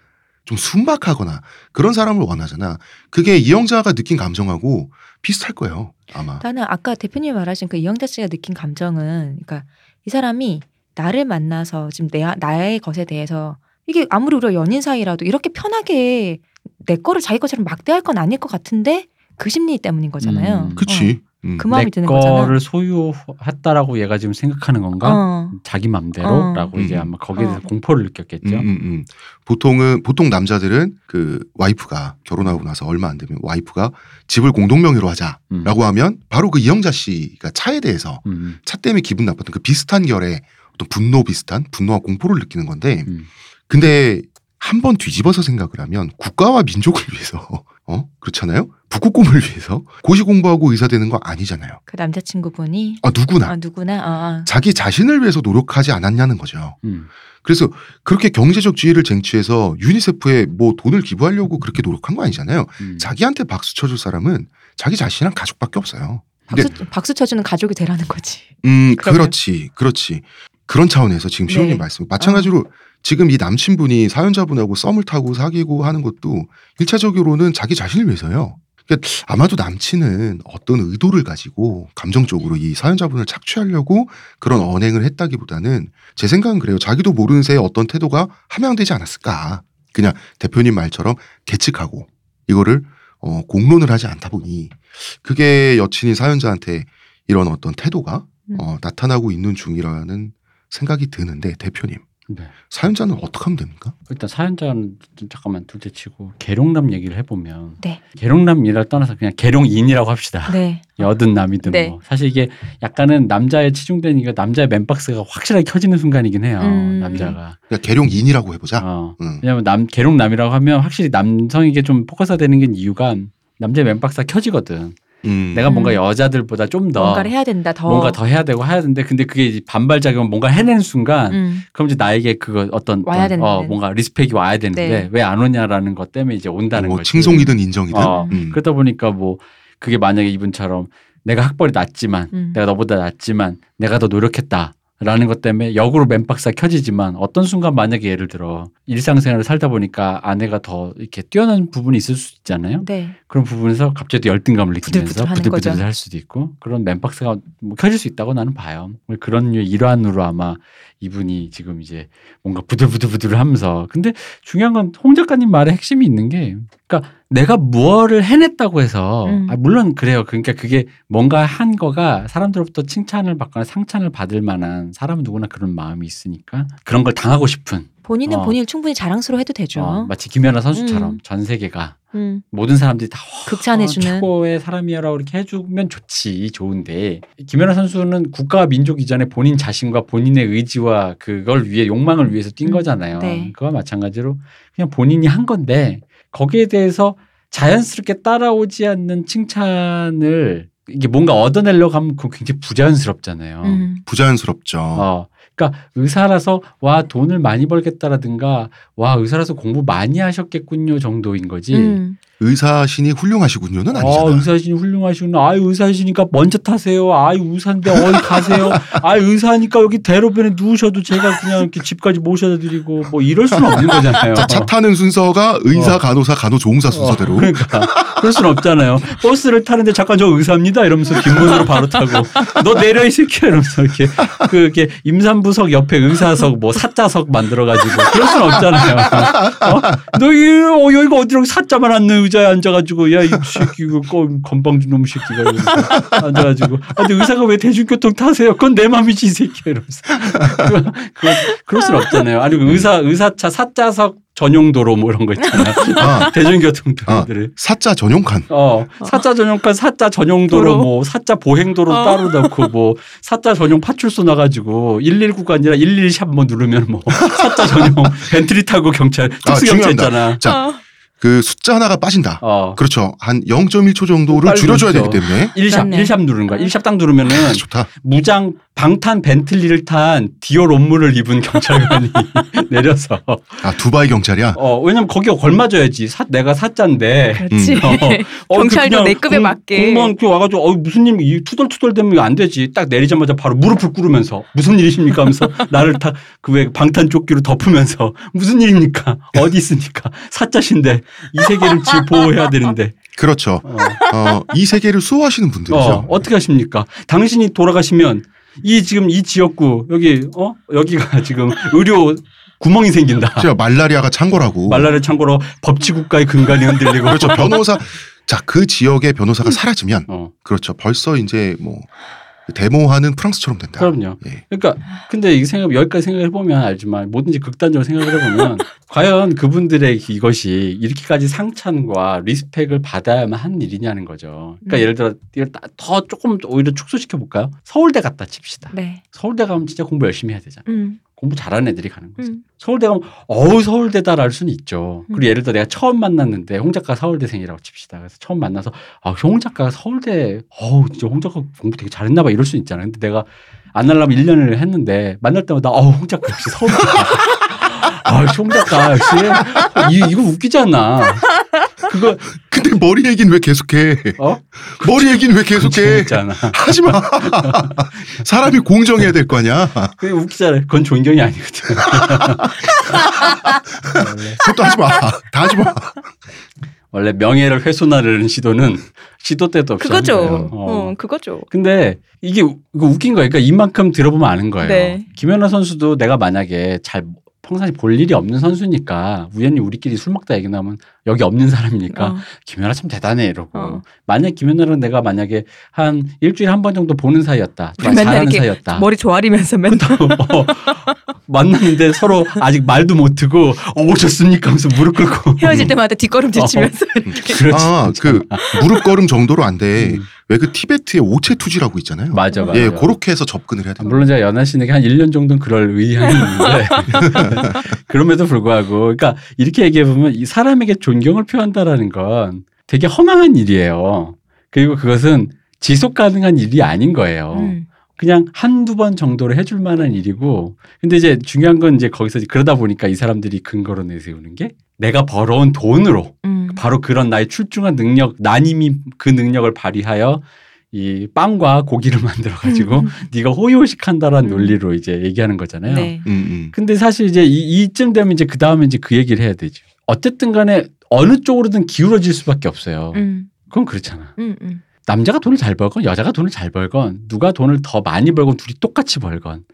좀 순박하거나 그런 사람을 원하잖아. 그게 이영자가 느낀 감정하고 비슷할 거예요. 아마. 나는 아까 대표님이 말하신 그 이영자 씨가 느낀 감정은 그러니까 이 사람이 나를 만나서 지금 내 나의 것에 대해서 이게 아무리 우리가 연인 사이라도 이렇게 편하게 내 거를 자기 것처럼 막대할 건 아닐 것 같은데 그 심리 때문인 거잖아요. 음. 그치. 음. 그 마음이 내 드는 거잖아. 거를 소유했다라고 얘가 지금 생각하는 건가? 어. 자기 맘대로라고 어. 이제 음. 아마 거기에 대해서 어. 공포를 느꼈겠죠. 음, 음, 음. 보통은 보통 남자들은 그 와이프가 결혼하고 나서 얼마 안 되면 와이프가 집을 공동명의로 하자라고 음. 하면 바로 그 이영자 씨가 차에 대해서 음. 차 때문에 기분 나빴던 그 비슷한 결의 어떤 분노 비슷한 분노와 공포를 느끼는 건데 음. 근데 한번 뒤집어서 생각을 하면 국가와 민족을 위해서 어? 그렇잖아요? 북극곰을 위해서? 고시 공부하고 의사 되는 거 아니잖아요. 그 남자친구분이? 아 누구나. 아 누구나? 아, 아. 자기 자신을 위해서 노력하지 않았냐는 거죠. 음. 그래서 그렇게 경제적 지위를 쟁취해서 유니세프에 뭐 돈을 기부하려고 그렇게 노력한 거 아니잖아요. 음. 자기한테 박수 쳐줄 사람은 자기 자신이랑 가족밖에 없어요. 근데 박수 박수 쳐주는 가족이 되라는 거지. 음, 그러면- 그렇지, 그렇지. 그런 차원에서 지금 시호님 네. 말씀 마찬가지로 지금 이 남친분이 사연자분하고 썸을 타고 사귀고 하는 것도 일차적으로는 자기 자신을 위해서요. 그러니까 아마도 남친은 어떤 의도를 가지고 감정적으로 이 사연자분을 착취하려고 그런 언행을 했다기보다는 제 생각은 그래요. 자기도 모르는 새에 어떤 태도가 함양되지 않았을까. 그냥 대표님 말처럼 계측하고 이거를 어, 공론을 하지 않다 보니 그게 여친이 사연자한테 이런 어떤 태도가 음. 어, 나타나고 있는 중이라는 생각이 드는데 대표님 네. 사연자는 어떻게 하면 됩니까? 일단 사연자는 좀 잠깐만 둘째치고 계룡남 얘기를 해보면 네. 계룡남이라 떠나서 그냥 계룡인이라고 합시다. 네. 여든 남이든 네. 뭐 사실 이게 약간은 남자의 치중된 이거 남자의 맨박스가 확실하게 켜지는 순간이긴 해요. 음. 남자가. 그냥 계룡인이라고 해보자. 어. 응. 왜냐면 남 계룡남이라고 하면 확실히 남성에게 좀 포커스가 되는 게 이유가 남자의 man box가 켜지거든. 음. 내가 뭔가 음. 여자들보다 좀 더 뭔가를 해야 된다. 더 뭔가 더 해야 되고 해야 되는데 근데 그게 이제 반발 작용 뭔가 해내는 순간 음. 그럼 이제 나에게 그거 어떤 와야 어떤. 어, 뭔가 respect이 와야 되는데 네. 왜 안 오냐라는 것 때문에 이제 온다는 뭐 거지. 칭송이든 인정이든. 어, 음. 그러다 보니까 뭐 그게 만약에 이분처럼 내가 학벌이 낮지만 음. 내가 너보다 낮지만 내가 더 노력했다. 라는 것 때문에 역으로 man box가 켜지지만 어떤 순간 만약에 예를 들어 일상생활을 살다 보니까 아내가 더 이렇게 뛰어난 부분이 있을 수 있잖아요. 네. 그런 부분에서 갑자기 또 열등감을 느끼면서 부들부들. 할 수도 있고 그런 man box가 뭐 켜질 수 있다고 나는 봐요. 그런 일환으로 아마 이분이 지금 이제 뭔가 부들부들부들 하면서 근데 중요한 건 홍 작가님 말에 핵심이 있는 게 그러니까 내가 무엇을 해냈다고 해서 음. 아, 물론 그래요. 그러니까 그게 뭔가 한 거가 사람들로부터 칭찬을 받거나 상찬을 받을 만한 사람은 누구나 그런 마음이 있으니까 그런 걸 당하고 싶은 본인은 어. 본인을 충분히 자랑스러워해도 되죠. 어, 마치 김연아 선수처럼 음. 전 세계가 음. 모든 사람들이 다 와, 극찬해주는. 최고의 사람이야라고 이렇게 해주면 좋지 좋은데 김연아 선수는 국가와 민족 이전에 본인 자신과 본인의 의지와 그걸 위해 욕망을 위해서 뛴 음, 거잖아요. 네. 그와 마찬가지로 그냥 본인이 한 건데 거기에 대해서 자연스럽게 따라오지 않는 칭찬을 이게 뭔가 얻어내려고 하면 그거 굉장히 부자연스럽잖아요. 음. 부자연스럽죠. 어. 그러니까 의사라서 와 돈을 많이 벌겠다라든가 와 의사라서 공부 많이 하셨겠군요 정도인 거지. 음. 의사신이 훌륭하시군요는 아, 아니잖아. 의사신이 훌륭하시구나. 아유, 의사시니까 먼저 타세요. 아유, 의사인데 어디 가세요. 아유, 의사니까 여기 대로변에 누우셔도 제가 그냥 이렇게 집까지 모셔다 드리고 뭐 이럴 수는 없는 거잖아요. 자, 차 타는 순서가 의사, 어. 간호사, 간호조무사 순서대로. 어, 그러니까 그럴 순 없잖아요. 버스를 타는데 잠깐 저 의사입니다 이러면서 뒷문으로 바로 타고 너 내려 이 새끼야 이러면서 이렇게 그게 임산부석 옆에 의사석 뭐 사자석 만들어 가지고 그럴 순 없잖아요. 어? 너 이, 어, 여기가 어디로 사자만 앉는 의자에 앉아 가지고 야이 새끼 이거 껌- 건방진 놈 새끼가 이러면서 앉아 가지고 아, 근데 의사가 왜 대중교통 타세요? 그건 내 맘이지 이 새끼야 이러면서 그, 그, 그럴 순 없잖아요. 아니 그 의사 의사차 사자석 전용 도로 뭐 이런 거 있잖아요. 아, 대중교통 도로들을. 사자 전용칸. 어, 사자 전용칸, 사자 전용 도로, 도로. 뭐 사자 보행 도로 어. 따로 넣고 뭐 사자 전용 파출소 나가지고 119가 아니라 112샵 뭐 누르면 뭐 사자 전용 벤트리 타고 경찰 아, 특수 경찰 중요합니다. 있잖아. 자, 어. 그 숫자 하나가 빠진다. 어. 그렇죠. 한 0.1초 정도를 줄여줘야 되기 그렇죠. 때문에. 1샵, 그렇네. 1샵 누르는 거야. 1샵 딱 누르면은 아, 좋다. 무장 방탄 벤틀리를 탄 디올 옷물을 입은 경찰관이 내려서 아, 두바이 경찰이야. 어 왜냐면 거기가 걸맞아야지 사, 내가 사자인데 그렇지. 어, 어, 경찰도 내 급에 공- 맞게. 공무원 이렇게 와가지고 어, 무슨 일, 이 투덜투덜 되면 안 되지. 딱 내리자마자 바로 무릎을 꿇으면서 무슨 일이십니까 하면서 나를 다 그 왜 방탄 조끼로 덮으면서 무슨 일입니까? 어디 있습니까? 사자신데 이 세계를 지 보호해야 되는데. 그렇죠. 어, 어, 이 세계를 수호하시는 분들이죠. 어, 어떻게 하십니까? 당신이 돌아가시면 이 지금 이 지역구 여기 어 여기가 지금 의료 구멍이 생긴다. 제가 말라리아가 창궐하고. 말라를 참고로 법치국가의 근간이 흔들리고 그렇죠. 변호사. 자, 그 지역의 변호사가 사라지면 어, 그렇죠. 벌써 이제 뭐 데모하는 프랑스처럼 된다. 그럼요. 예. 그러니까 근데 이 생각 여기까지 생각해 보면 알지만 뭐든지 극단적으로 생각을 해보면 과연 그분들의 이것이 이렇게까지 상찬과 리스펙을 받아야만 한 일이냐는 거죠. 그러니까 음. 예를 들어 이걸 따- 더 조금 오히려 축소시켜 볼까요? 서울대 갔다 칩시다. 네. 서울대 가면 진짜 공부 열심히 해야 되잖아. 음. 공부 잘하는 애들이 가는 거죠. 음. 서울대 가면 어우 서울대다랄 수는 있죠. 그리고 음. 예를 들어 내가 처음 만났는데 홍 작가 서울대생이라고 칩시다. 그래서 처음 만나서 아홍 작가가 서울대 어우 진짜 홍 작가 공부 되게 잘했나 봐 이럴 수 있잖아. 근데 내가 안 하려면 1년을 했는데 만날 때마다 어우 홍 작가 역시 서울대. 아홍 작가 역시 이, 이거 웃기지 않나. 그거 근데 머리 얘기는 왜 계속해? 어? 머리 얘기는 왜 계속해? 재밌잖아. 하지 마. 사람이 공정해야 될 거 아니야. 그게 웃기잖아. 그건 존경이 아니거든. 그것도 하지 마. 다 하지 마. 원래 명예를 훼손하려는 시도는 시도 때도 하는 그거죠. 어. 어, 그거죠. 근데 이게 웃긴 거예요. 그러니까 이만큼 들어보면 아는 거예요. 네. 김연아 선수도 내가 만약에 잘 평상시 볼 일이 없는 선수니까 우연히 우리끼리 술 먹다 얘기 나오면 여기 없는 사람이니까 어. 김연아 참 대단해 이러고 어. 만약 김연아랑 내가 만약에 한 일주일에 한 번 정도 보는 사이였다. 맨날 잘하는 사이였다. 머리 조아리면서 맨날 어, 만났는데 서로 아직 말도 못 듣고 어, 오셨습니까 하면서 무릎 꿇고 헤어질 때마다 뒷걸음질 어. 치면서 이렇게. 그렇지. 아, 그 무릎 걸음 정도로 안 돼. 음. 왜그 티베트의 오체 투지라고 있잖아요. 맞아 맞아. 예, 그렇게 해서 접근을 해야 아, 돼요. 물론 제가 연하 씨에게 한 1년 정도는 그럴 의향이 있는데 그럼에도 불구하고 그러니까 이렇게 얘기해 보면 이 사람에게 존경을 표한다라는 건 되게 허망한 일이에요. 그리고 그것은 지속 가능한 일이 아닌 거예요. 음. 그냥 한두 번 정도로 해줄 만한 일이고 근데 이제 중요한 건 이제 거기서 이제 그러다 보니까 이 사람들이 근거로 내세우는 게 내가 벌어온 돈으로 음. 바로 그런 나의 출중한 능력, 난 이미 그 능력을 발휘하여 이 빵과 고기를 만들어 가지고 음. 네가 호의호식한다라는 음. 논리로 이제 얘기하는 거잖아요. 네. 음, 음. 근데 사실 이제 이, 이쯤 되면 이제 그 다음에 이제 그 얘기를 해야 되죠. 어쨌든 간에 어느 쪽으로든 기울어질 수밖에 없어요. 음. 그건 그렇잖아. 음. 음. 남자가 돈을 잘 벌건 여자가 돈을 잘 벌건 누가 돈을 더 많이 벌건 둘이 똑같이 벌건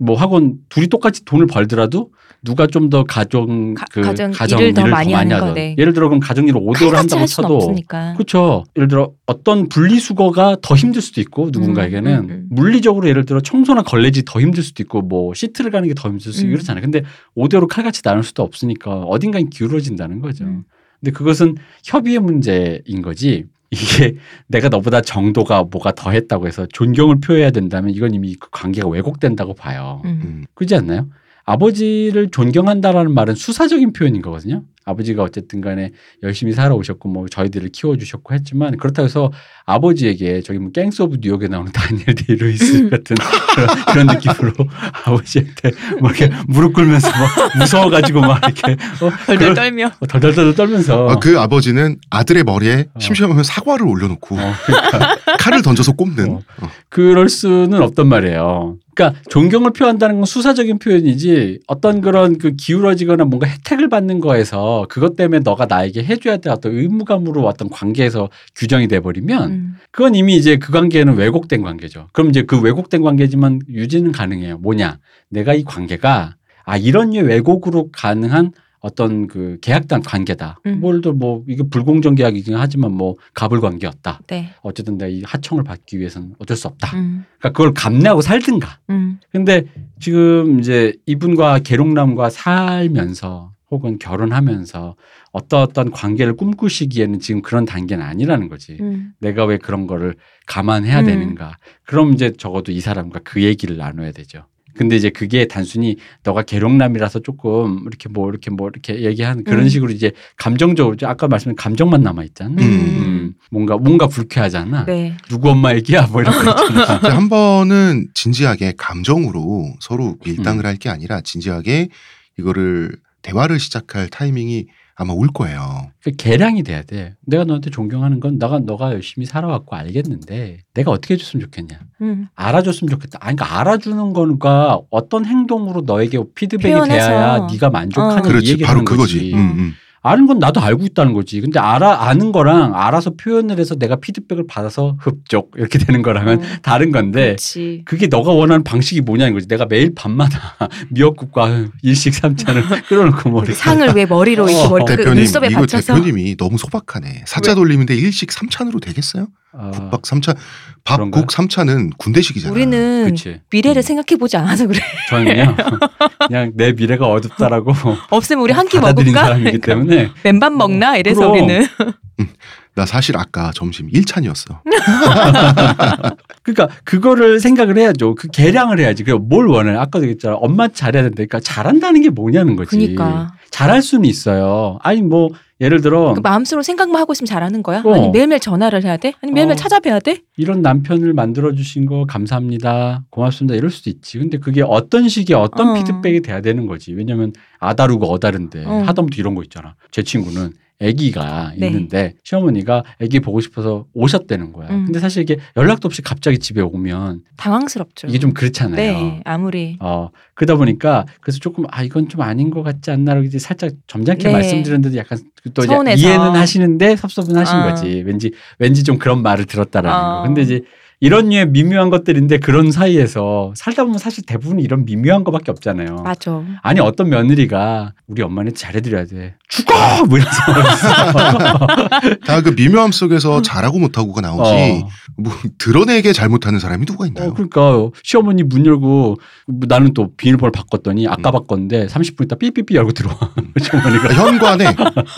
뭐 하건 둘이 똑같이 돈을 벌더라도 누가 좀 더 가정 가- 그 가정 가정 일을 일을 더 많이 하는 하든 거네. 예를 들어 그럼 가정 일을 5개월 칼같이 한다고 할 수는 쳐도 없으니까. 그렇죠. 예를 들어 어떤 분리수거가 더 힘들 수도 있고 누군가에게는 음, 음, 음. 물리적으로 예를 들어 청소나 걸레질 더 힘들 수도 있고 뭐 시트를 가는 게 더 힘들 수도 있고 음. 그렇잖아요. 근데 5대로 칼같이 나눌 수도 없으니까 어딘가에 기울어진다는 거죠. 음. 근데 그것은 협의의 문제인 거지. 이게 내가 너보다 정도가 뭐가 더 했다고 해서 존경을 표해야 된다면 이건 이미 그 관계가 왜곡된다고 봐요. 음. 음. 그렇지 않나요? 아버지를 존경한다라는 말은 수사적인 표현인 거거든요. 아버지가 어쨌든 간에 열심히 살아오셨고 뭐 저희들을 키워주셨고 했지만 그렇다고 해서 아버지에게 저기 뭐 갱스 오브 뉴욕에 나오는 다니엘 데이 루이스 같은 그런, 그런 느낌으로 아버지한테 뭐 이렇게 무릎 꿇면서 막 무서워가지고 막 이렇게 어, 덜덜 떨며. 어, 덜덜덜 떨면서 아, 그 아버지는 아들의 머리에 어. 심심하면 사과를 올려놓고 어, 칼을 던져서 꼽는. 어. 어. 그럴 수는 없단 말이에요. 그러니까 존경을 표한다는 건 수사적인 표현이지 어떤 그런 그 기울어지거나 뭔가 혜택을 받는 거에서 그것 때문에 너가 나에게 해줘야 될 어떤 의무감으로 어떤 관계에서 규정이 돼버리면 음. 그건 이미 이제 그 관계는 왜곡된 관계죠. 그럼 이제 그 왜곡된 관계지만 유지는 가능해요. 뭐냐? 내가 이 관계가 아 이런 류의 왜곡으로 가능한 어떤 그 계약단 관계다. 음. 뭘도 뭐 이게 불공정 계약이긴 하지만 뭐 갑을 관계였다. 네. 어쨌든 내가 이 하청을 받기 위해서는 어쩔 수 없다. 음. 그러니까 그걸 감내하고 살든가. 음. 근데 지금 이제 이분과 계룡남과 살면서 혹은 결혼하면서 어떤 어떤 관계를 꿈꾸시기에는 지금 그런 단계는 아니라는 거지. 음. 내가 왜 그런 거를 감안해야 음. 되는가. 그럼 이제 적어도 이 사람과 그 얘기를 나눠야 되죠. 근데 이제 그게 단순히 너가 계룡남이라서 조금 이렇게 뭐 이렇게 뭐 이렇게 얘기하는 그런 음. 식으로 이제 감정적으로 아까 말씀드린 감정만 남아 있잖아. 음. 음. 뭔가 뭔가 불쾌하잖아. 네. 누구 엄마 얘기야 뭐 이런 거 있잖아. 한 번은 진지하게 감정으로 서로 밀당을 음. 할게 아니라 진지하게 이거를 대화를 시작할 타이밍이 아마 올 거예요. 그 계량이 돼야 돼. 내가 너한테 존경하는 건 너가 너가 열심히 살아왔고 알겠는데 내가 어떻게 해줬으면 좋겠냐. 음. 알아줬으면 좋겠다. 아니, 그러니까 알아주는 거니까 어떤 행동으로 너에게 피드백이 표현해서. 돼야 네가 만족하는 어. 이 그렇지, 바로 하는 그거지. 거지. 음, 음. 아는 건 나도 알고 있다는 거지. 근데 알아 아는 거랑 알아서 표현을 해서 내가 피드백을 받아서 흡족 이렇게 되는 거랑은 어. 다른 건데 그렇지. 그게 너가 원하는 방식이 뭐냐는 거지. 내가 매일 밤마다 미역국과 일식 삼찬을 끓여놓고 뭐 이렇게 상을 왜 머리로 이렇게 어. 머리 그 대표님 눈썹에 이거 받쳐서 대표님이 너무 소박하네. 사자 돌림인데 일식 삼찬으로 되겠어요? 아, 국밥 삼찬, 그런가요? 밥국 삼찬은 군대식이잖아. 우리는 그렇지. 미래를 생각해 보지 않아서 그래. 저는요 그냥 내 미래가 어둡다라고 없으면 우리 한 끼 먹을까? 사람이기 그러니까 때문에 맨밥 먹나? 이래서 그럼. 우리는 나 사실 아까 점심 1찬이었어. 그러니까 그거를 생각을 해야죠. 그 계량을 해야지. 그뭘 원해? 아까도 얘기했잖아. 엄마 잘해야 된다. 그러니까 잘한다는 게 뭐냐는 거지. 그니까 잘할 수는 있어요. 아니 뭐 예를 들어 그 마음속으로 생각만 하고 있으면 잘하는 거야? 어. 아니 매일매일 전화를 해야 돼? 아니 매일매일 어. 찾아뵈야 돼? 이런 남편을 만들어 주신 거 감사합니다. 고맙습니다. 이럴 수도 있지. 근데 그게 어떤 식의 어떤 어. 피드백이 돼야 되는 거지. 왜냐면 아다르고 어다른데 어. 하다못해 이런 거 있잖아. 제 친구는 아기가 네. 있는데 시어머니가 아기 보고 싶어서 오셨다는 거야. 음. 근데 사실 이게 연락도 없이 갑자기 집에 오면 당황스럽죠. 이게 좀 그렇잖아요. 네, 아무리 어 그러다 보니까 그래서 조금 아 이건 좀 아닌 것 같지 않나라고 이제 살짝 점잖게 네. 말씀드렸는데도 약간 또 서운해서. 이해는 하시는데 섭섭은 하신 어. 거지 왠지 왠지 좀 그런 말을 들었다라는 어. 거 근데 이제 이런 류의 미묘한 것들인데 그런 사이에서 살다 보면 사실 대부분 이런 미묘한 거밖에 없잖아요. 맞아. 아니 어떤 며느리가 우리 엄마는 잘해드려야 돼 죽어 뭐 이러면서 다그 미묘함 속에서 잘하고 못하고가 나오지. 어. 뭐 드러내게 잘못하는 사람이 누가 있나요? 어, 그러니까 시어머니 문 열고 뭐 나는 또 비밀번호 바꿨더니 아까 음. 바꿨는데 30분 있다 삐삐삐 열고 들어와 시어머니가 현관에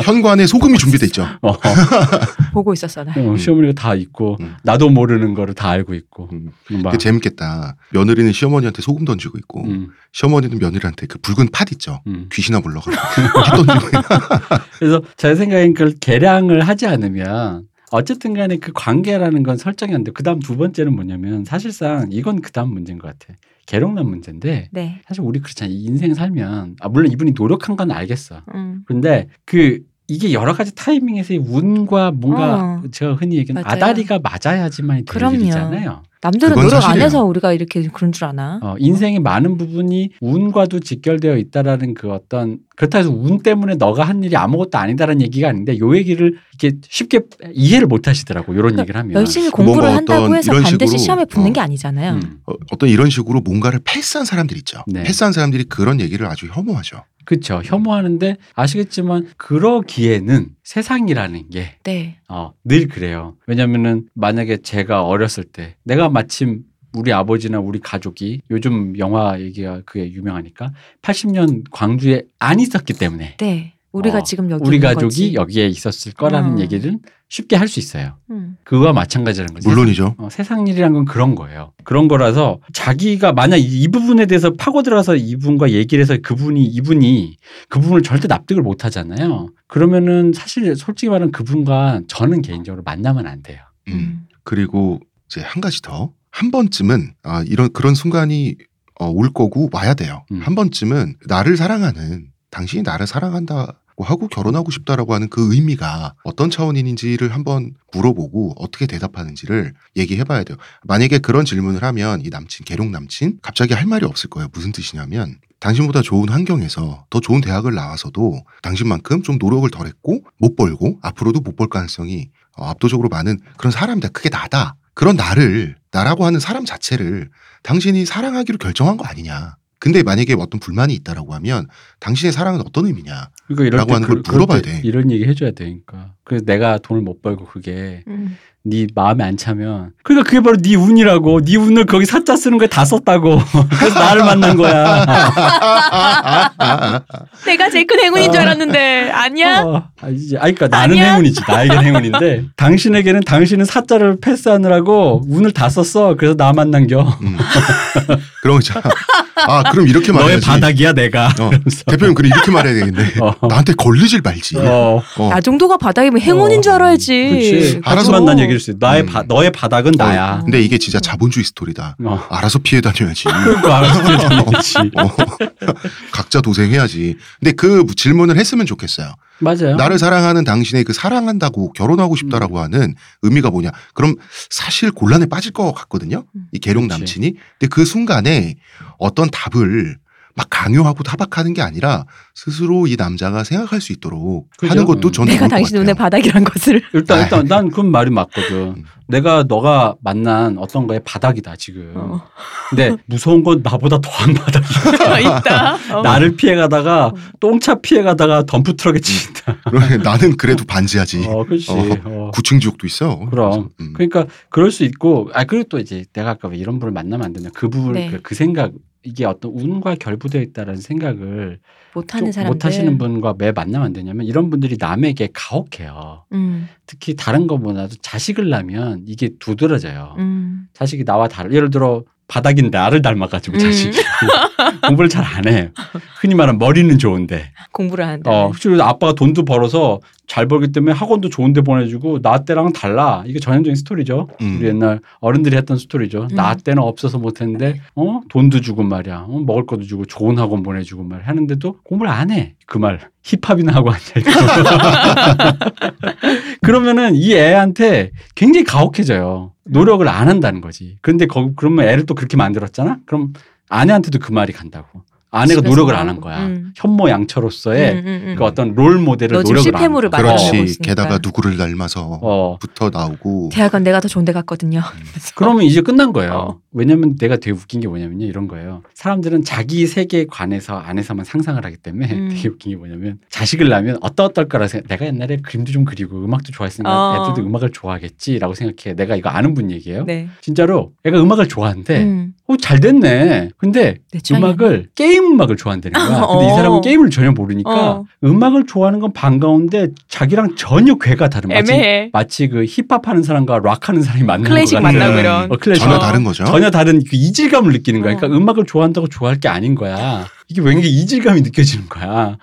현관에 소금이 준비돼 있죠. 어, 보고 있었어 나. 어, 시어머니가 다 있고 음. 나도 모르는 거를 다 알고 있고 음. 막그 재밌겠다. 며느리는 시어머니한테 소금 던지고 있고 음, 시어머니는 며느리한테 그 붉은 팥 있죠. 음. 귀신아 불러가지고 팥 던지고. 그래서 제 생각엔 그걸 계량을 하지 않으면 어쨌든 간에 그 관계라는 건 설정이 안 돼. 그 다음 두 번째는 뭐냐면 사실상 이건 그 다음 문제인 것 같아. 계룡남 문제인데 네. 사실 우리 그렇잖아. 이 인생 살면 아 물론 이분이 노력한 건 알겠어. 음. 근데 그 이게 여러 가지 타이밍에서의 운과 뭔가 어. 제가 흔히 얘기하는. 아다리가 맞아야지만이 되는. 일이잖아요. 남들은 노력 안 사실이에요. 해서 우리가 이렇게 그런 줄 아나? 어, 인생의 많은 부분이 운과도 직결되어 있다라는 그 어떤 그렇다 해서 운 때문에 너가 한 일이 아무것도 아니다라는 얘기가 아닌데 요 얘기를 이렇게 쉽게 이해를 못 하시더라고 요런 그러니까 얘기를 하면 열심히 뭐 공부를 어떤 한다고 해서 반드시 시험에 붙는 어. 게 아니잖아요. 음, 어, 어떤 이런 식으로 뭔가를 패스한 사람들 있죠. 네. 패스한 사람들이 그런 얘기를 아주 혐오하죠. 그렇죠 혐오하는데 아시겠지만 그러기에는 세상이라는 게 네. 어, 늘 그래요. 왜냐면은 만약에 제가 어렸을 때 내가 마침 우리 아버지나 우리 가족이 요즘 영화 얘기가 그게 유명하니까 80년 광주에 안 있었기 때문에 네. 우리가 어, 지금 여기 우리 있는 가족이 거지. 여기에 있었을 거라는 어. 얘기를 쉽게 할 수 있어요. 음. 그거와 마찬가지라는 거죠. 물론이죠. 어, 세상 일이란 건 그런 거예요. 그런 거라서 자기가 만약 이, 이 부분에 대해서 파고 들어가서 이분과 얘기를 해서 그분이 이분이 그 부분을 절대 납득을 못 하잖아요. 그러면은 사실 솔직히 말하면 그분과 저는 개인적으로 만나면 안 돼요. 음. 음. 그리고 이제 한 가지 더. 한 번쯤은 아, 이런 그런 순간이 어, 올 거고 와야 돼요. 음. 한 번쯤은 나를 사랑하는 당신이 나를 사랑한다 고 자랐고 하고 결혼하고 싶다라고 하는 그 의미가 어떤 차원인지를 한번 물어보고 어떻게 대답하는지를 얘기해 봐야 돼요. 만약에 그런 질문을 하면 이 남친, 계룡 남친 갑자기 할 말이 없을 거예요. 무슨 뜻이냐면 당신보다 좋은 환경에서 더 좋은 대학을 나와서도 당신만큼 좀 노력을 덜 했고 못 벌고 앞으로도 못 벌 가능성이 어, 압도적으로 많은 그런 사람이다. 그게 나다. 그런 나를 나라고 하는 사람 자체를 당신이 사랑하기로 결정한 거 아니냐. 근데 만약에 어떤 불만이 있다라고 하면 당신의 사랑은 어떤 의미냐. 그러니까 라고 때 하는 걸 그- 물어봐야 돼. 이런 얘기 해줘야 되니까. 그래서 내가 돈을 못 벌고 그게 음. 네 마음에 안 차면 그러니까 그게 바로 네 운이라고 네 운을 거기 사자 쓰는 거에 다 썼다고 그래서 나를 만난 거야 내가 제일 큰 행운인 줄 알았는데 아니야? 어, 아, 이제 아니 그러니까 나는 아니야? 행운이지 나에겐 행운인데 당신에게는 당신은 사자를 패스하느라고 운을 다 썼어 그래서 나 만난겨 음. 있잖아. 아, 그럼 이렇게 너의 말해야지. 바닥이야 내가 어. 대표님 그래 이렇게 말해야 되겠네. 어. 나한테 걸리질 말지. 어, 어. 나 정도가 바닥이면 행운인 어. 줄 알아야지. 그렇지 알아서- 하지만 난 얘기 를수 있어 나의 음. 바, 너의 바닥은 나야 근데 이게 진짜 자본주의 스토리다. 어. 알아서 피해 다녀야지. 그거 알아서 되지 어. 각자 도생해야지. 근데 그 질문을 했으면 좋겠어요. 맞아요 나를 사랑하는 당신의 그 사랑한다고 결혼하고 싶다라고 음. 하는 의미가 뭐냐. 그럼 사실 곤란에 빠질 것 같거든요. 음. 이 계룡 그치. 남친이. 근데 그 순간에 어떤 답을 막 강요하고 타박하는 게 아니라 스스로 이 남자가 생각할 수 있도록 그죠? 하는 것도 음. 저는 내가 당신. 눈에 바닥이란 것을. 일단. 일단 난 그건 말이 맞거든. 음. 내가 너가 만난 어떤 거의 바닥이다 지금. 어. 근데 무서운 건 나보다 더한 바닥이야. 있다. 어. 나를 피해가다가 어. 똥차 피해가다가 덤프 트럭에 치인다. 그러면 나는 그래도 반지하지. 어, 그렇지. 어. 어. 구층 지옥도 있어. 그럼. 음. 그러니까 그럴 수 있고, 아 그리고 또 이제 내가 아까 왜 이런 분을 만나면 안 되냐. 그 부분, 네. 그, 그 생각 이게 어떤 운과 결부되어 있다라는 생각을 못하는 좀 사람들. 못하시는 분과 왜 만나면 안 되냐면 이런 분들이 남에게 가혹해요. 음, 특히 다른 거보다도 자식을 낳으면 이게 두드러져요. 음. 자식이 나와 다르 예를 들어 바닥인 나를 닮아가지고 음. 자식이 공부를 잘 안 해. 흔히 말하는 머리는 좋은데. 공부를 하는데. 어, 그리고 아빠가 돈도 벌어서 잘 벌기 때문에 학원도 좋은데 보내주고 나 때랑은 달라. 이게 전형적인 스토리죠. 음. 우리 옛날 어른들이 했던 스토리죠. 음. 나 때는 없어서 못했는데 어 돈도 주고 말이야. 어, 먹을 것도 주고 좋은 학원 보내주고 말 하는데도 공부를 안 해. 그 말 힙합이나 하고 앉아있고. 그러면은 이 애한테 굉장히 가혹해져요. 노력을 안 한다는 거지. 근데 거, 그러면 애를 또 그렇게 만들었잖아? 그럼 아내한테도 그 말이 간다고. 아내가 노력을 안 한 거야. 음. 현모양처로서의 음, 음, 음. 그 어떤 롤 모델을 노력을 안 실패물을. 만들어내고 그렇지. 게다가 누구를 닮아서 어. 붙어 나오고. 대학은 내가 더 좋은 데 갔거든요. 그러면 이제 끝난 거예요. 어. 왜냐면 내가 되게 웃긴 게 뭐냐면요. 이런 거예요. 사람들은 자기 세계에 관해서 안에서만 상상을 하기 때문에 음. 되게 웃긴 게 뭐냐면 자식을 낳으면 어떠 어떨까라 생각 내가 옛날에 그림도 좀 그리고 음악도 좋아했으니까 어. 애들도 음악을 좋아하겠지라고 생각해. 내가 이거 아는 분 얘기예요. 네. 진짜로 애가 음악을 좋아하는데 음. 어, 잘 됐네. 근데 음악을 게임 음악을 좋아한다는 거야. 근데 이 어. 사람은 게임을 전혀 모르니까 어. 음악을 좋아하는 건 반가운데 자기랑 전혀 괴가 다른 마치. 마치 그 힙합 하는 사람과 락 하는 사람이 만나는 클래식 것 같은 만나고 음. 이런. 어, 클래식 전혀 어. 다른 거죠. 전혀 다른 그 이질감을 느끼는 거야. 어. 그러니까 음악을 좋아한다고 좋아할 게 아닌 거야. 이게 왠지 이질감이 느껴지는 거야.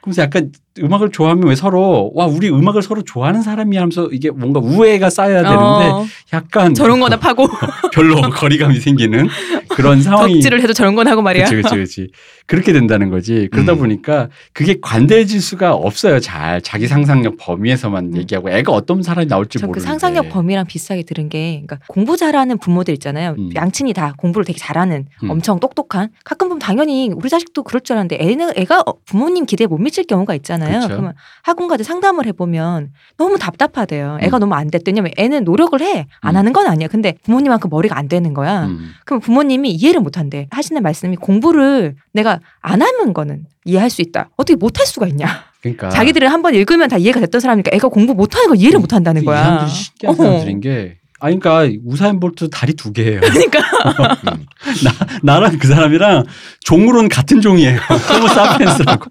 그래서 약간 음악을 좋아하면 왜 서로 와 우리 음악을 서로 좋아하는 사람이 하면서 이게 뭔가 우애가 쌓여야 되는데 어, 약간 저런 거나 파고 별로 거리감이 생기는 그런 상황이 덕질을 해도 저런 건 하고 말이야. 그렇지, 그렇지, 그렇지. 그렇게 된다는 거지. 그러다 음. 보니까 그게 관대해질 수가 없어요. 잘 자기 상상력 범위에서만 음. 얘기하고 애가 어떤 사람이 나올지 저그 모르는데. 상상력 범위랑 비슷하게 들은 게 그러니까 공부 잘하는 부모들 있잖아요. 음. 양친이 다 공부를 되게 잘하는 음. 엄청 똑똑한 가끔 보면 당연히 우리 자식도 그럴 줄 알았는데 애는 애가 어, 부모님 기대에 못 미칠 경우가 있잖아요. 그쵸. 그러면 학원 가서 상담을 해보면 너무 답답하대요. 애가 음. 너무 안 됐대. 왜냐면 애는 노력을 해. 안 음. 하는 건 아니야. 근데 부모님만큼 머리가 안 되는 거야. 음. 그럼 부모님이 이해를 못 한대. 하시는 말씀이 공부를 내가 안 하는 거는 이해할 수 있다. 어떻게 못 할 수가 있냐. 그러니까 자기들은 한번 읽으면 다 이해가 됐던 사람이니까 애가 공부 못하는 걸 이해를 못 한다는 이 거야. 사람들이 신기한 어허. 사람들인 게. 아, 그러니까 우사인 볼트 다리 두 개예요. 그러니까 음. 나랑 그 사람이랑 종으로는 같은 종이에요. 호모 사피엔스라고.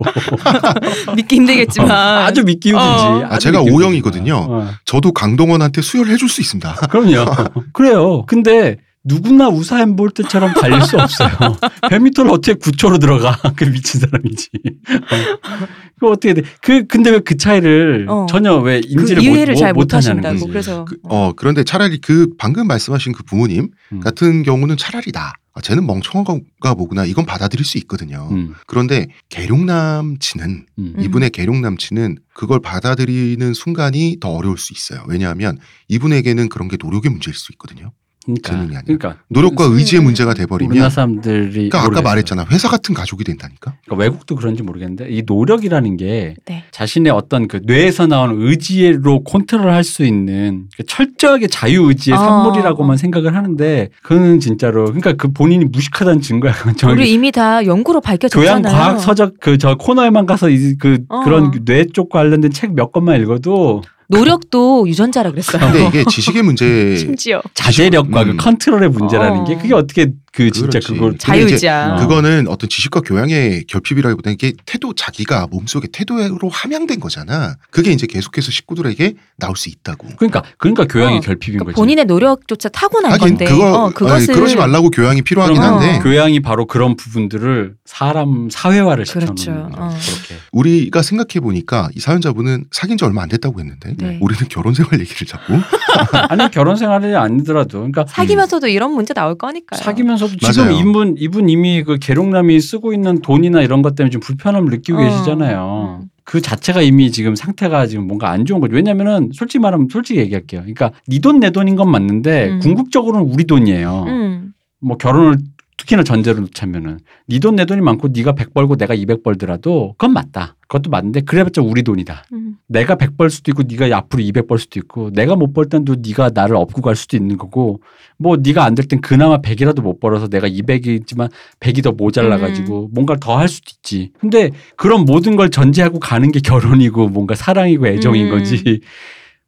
믿기 힘들겠지만 아주 믿기 힘들지. 어. 아, 아주 제가 O형이거든요. 어. 저도 강동원한테 수혈을 해줄 수 있습니다. 그럼요. 그래요. 근데 누구나 우사인 볼트처럼 달릴 수 없어요. 100m를 어떻게 9초로 들어가? 그 미친 사람이지. 어. 그 어떻게 돼? 그 근데 왜 그 차이를 어. 전혀 왜그 인지를 이해를 못, 잘 못 하냐는 못하신다고 거지. 그래서 그, 어, 그런데 차라리 그 방금 말씀하신 그 부모님 음. 같은 경우는 차라리 나. 아, 쟤는 멍청한가 보구나 이건 받아들일 수 있거든요. 음, 그런데 계룡 남친은 음. 음. 이분의 계룡 남친은 그걸 받아들이는 순간이 더 어려울 수 있어요. 왜냐하면 이분에게는 그런 게 노력의 문제일 수 있거든요. 그러니까, 재능이 아니라. 그러니까 노력과 음. 의지의 문제가 우리나라 돼버리면 사람들이 그러니까 아까 모르겠어요. 말했잖아 회사 같은 가족이 된다니까. 그러니까 외국도 그런지 모르겠는데 이 노력이라는 게 네. 자신의 어떤 그 뇌에서 나오는 의지로 컨트롤할 수 있는 그 철저하게 자유 의지의 어. 산물이라고만 생각을 하는데 그는 진짜로 그러니까 그 본인이 무식하다는 증거야. 우리 이미 다 연구로 교양 밝혀졌잖아요. 과학 서적 그 저 코너에만 가서 이- 그 어. 그런 뇌 쪽 관련된 책 몇 권만 읽어도 노력도 유전자라 그랬어요. 근데 이게 지식의 문제 심지어 자제력과 음. 그 컨트롤의 문제라는 어. 게 그게 어떻게 그 진짜 그렇지. 그걸 자유의지야. 어. 그거는 어떤 지식과 교양의 결핍이라기보다는 이게 태도 자기가 몸속에 태도로 함양된 거잖아. 그게 이제 계속해서 식구들에게 나올 수 있다고. 그러니까 그러니까 교양의 어. 결핍인 그러니까 거지. 본인의 노력조차 타고난 하긴 건데 그거 어, 아니, 그것을 그러지 말라고 교양이 필요하긴 한데 어. 교양이 바로 그런 부분들을 사람 사회화를 시켜놓는 그렇죠. 거죠. 어. 그렇게. 우리가 생각해 보니까 이 사연자분은 사귄 지 얼마 안 됐다고 했는데 네. 우리는 결혼 생활 얘기를 자꾸 아니 결혼 생활이 아니더라도 그러니까 사귀면서도 이런 문제 나올 거니까요. 사귀면서 도 지금 맞아요. 이분 이분 이미 그 계룡남이 쓰고 있는 돈이나 이런 것 때문에 좀 불편함을 느끼고 어. 계시잖아요. 음. 그 자체가 이미 지금 상태가 지금 뭔가 안 좋은 거죠. 왜냐면은 솔직히 말하면 솔직히 얘기할게요. 그러니까 네 돈 내 돈인 건 맞는데 음. 궁극적으로는 우리 돈이에요. 음. 뭐 결혼을 특히나 전제로 놓자면은 네 돈 내 돈이 많고 네가 100 벌고 내가 200 벌더라도 그건 맞다. 그것도 맞는데 그래봤자 우리 돈이다. 음. 내가 100 벌 수도 있고 네가 앞으로 200 벌 수도 있고 내가 못 벌 땐도 네가 나를 업고 갈 수도 있는 거고 뭐 네가 안 될 땐 그나마 100이라도 못 벌어서 내가 200이지만 100이 더 모자라 가지고 뭔가를 더 할 수도 있지. 근데 그런 모든 걸 전제하고 가는 게 결혼이고 뭔가 사랑이고 애정인 음. 거지.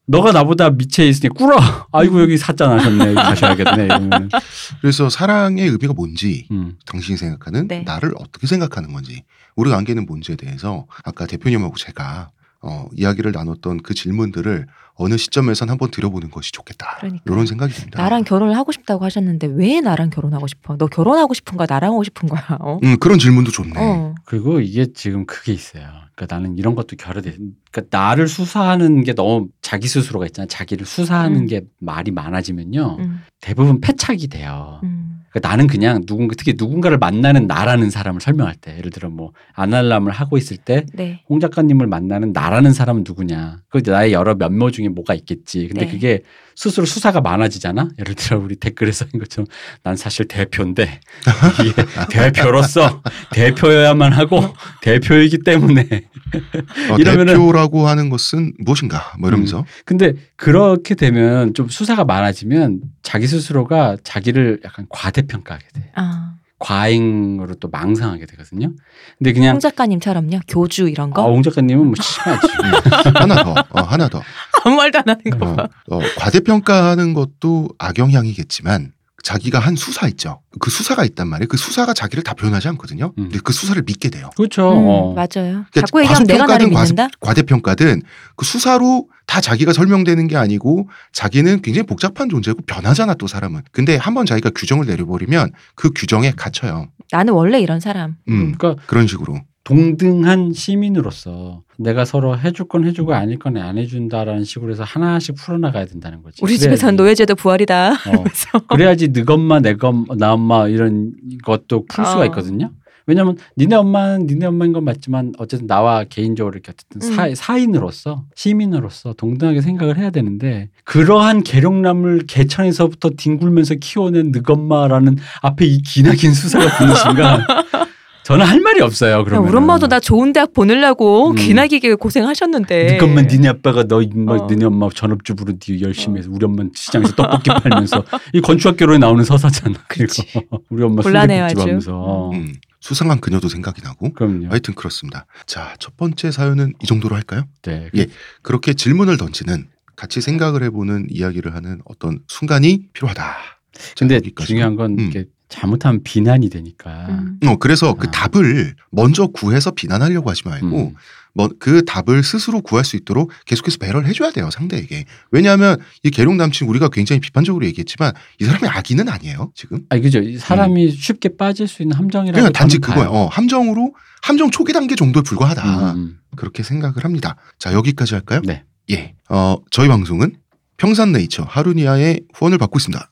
너가 나보다 밑에 있으니 꿇어. 아이고 여기 사자 나셨네. 가셔야겠네. 이러면. 그래서 사랑의 의미가 뭔지 음. 당신이 생각하는 네. 나를 어떻게 생각하는 건지 우리 관계는 뭔지에 대해서 아까 대표님하고 제가 어, 이야기를 나눴던 그 질문들을 어느 시점에선 한번 들어보는 것이 좋겠다. 그러니까. 이런 생각이 듭니다. 나랑 결혼을 하고 싶다고 하셨는데 왜 나랑 결혼하고 싶어? 너 결혼하고 싶은 거야? 나랑 하고 싶은 거야? 어? 음, 그런 질문도 좋네. 어. 그리고 이게 지금 그게 있어요. 그러니까 나는 이런 것도 결여돼. 그러니까 나를 수사하는 게 너무 자기 스스로가 있잖아. 자기를 수사하는 음. 게 말이 많아지면요. 음. 대부분 패착이 돼요. 음. 그러니까 나는 그냥 누군가 특히 누군가를 만나는 나라는 사람을 설명할 때 예를 들어 뭐 아날람을 하고 있을 때 네. 홍 작가님을 만나는 나라는 사람은 누구냐? 그 나의 여러 면모 중에 뭐가 있겠지. 근데 네. 그게 스스로 수사가 많아지잖아. 예를 들어 우리 댓글에 써인 것처럼 난 사실 대표인데 이게 대표로서 대표여야만 하고 대표이기 때문에 어, 이러면은- 대표라고 하는 것은 무엇인가? 뭐 이러면서 근데 그렇게 되면 좀 수사가 많아지면 자기 스스로가 자기를 약간 과대평가하게 돼. 아. 과잉으로 또 망상하게 되거든요. 근데 그냥 홍 작가님처럼요. 교주 이런 아, 거. 홍 작가님은 뭐 심하지. 하나 더, 어, 하나 더. 아무 말도 안 하는 거 어, 봐. 어, 과대평가하는 것도 악영향이겠지만 자기가 한 수사 있죠. 그 수사가 있단 말이에요. 그 수사가 자기를 다 표현하지 않거든요. 음. 근데 그 수사를 믿게 돼요. 그렇죠. 음, 어. 맞아요. 그러니까 자꾸 얘기하면 내가 나를 과소평가든 믿는다. 과대- 과대평가든 그 수사로 다 자기가 설명되는 게 아니고 자기는 굉장히 복잡한 존재고 변하잖아 또 사람은. 근데 한번 자기가 규정을 내려버리면 그 규정에 갇혀요. 나는 원래 이런 사람. 음, 그러니까 그런 식으로. 동등한 시민으로서 내가 서로 해줄 건 해주고 아닐 건 안 해준다라는 식으로 해서 하나씩 풀어나가야 된다는 거지. 우리 집에서는 노예제도 부활이다. 어, 그래야지 너 엄마 내가 엄마, 나 엄마 이런 것도 풀 수가 어. 있거든요. 왜냐면 니네 엄마는 니네 엄마인 건 맞지만 어쨌든 나와 개인적으로 이렇게 어쨌든 사, 음. 사인으로서 시민으로서 동등하게 생각을 해야 되는데 그러한 계룡남을 개천에서부터 뒹굴면서 키워낸 늑엄마라는 앞에 이 기나긴 수사가 순간 저는 할 말이 없어요. 야, 그러면 우리 엄마도 나 좋은 대학 보내려고 음. 기나기게 고생하셨는데. 늑엄마 니네 아빠가 너 임마 어. 니네 엄마 전업주부로 니 열심히 해서 우리 엄마 는 시장에서 떡볶이 팔면서 이 건축학개론에 나오는 서사잖아. 그리고 우리 엄마 곤란해요, 아주. 하면서 음, 수상한 그녀도 생각이 나고. 그럼요. 하여튼 그렇습니다. 자, 첫 번째 사연은 이 정도로 할까요? 네. 예. 그렇게 질문을 던지는 같이 생각을 해보는 이야기를 하는 어떤 순간이 필요하다. 자, 근데 여기까지. 중요한 건 음. 이게 잘못하면 비난이 되니까. 음. 어, 그래서 그 아. 답을 먼저 구해서 비난하려고 하지 말고 음. 뭐 그 답을 스스로 구할 수 있도록 계속해서 배려를 해줘야 돼요 상대에게 왜냐하면 이 계룡 남친 우리가 굉장히 비판적으로 얘기했지만 이 사람이 악인은 아니에요 지금 아니 그죠. 이 사람이 쉽게 빠질 수 있는 함정이라고. 그냥 단지 저는 그거예요. 어, 함정으로 함정 초기 단계 정도에 불과하다 음, 그렇게 생각을 합니다 자 여기까지 할까요? 네. 예. 어, 저희 방송은 평산네이처 하루니아의 후원을 받고 있습니다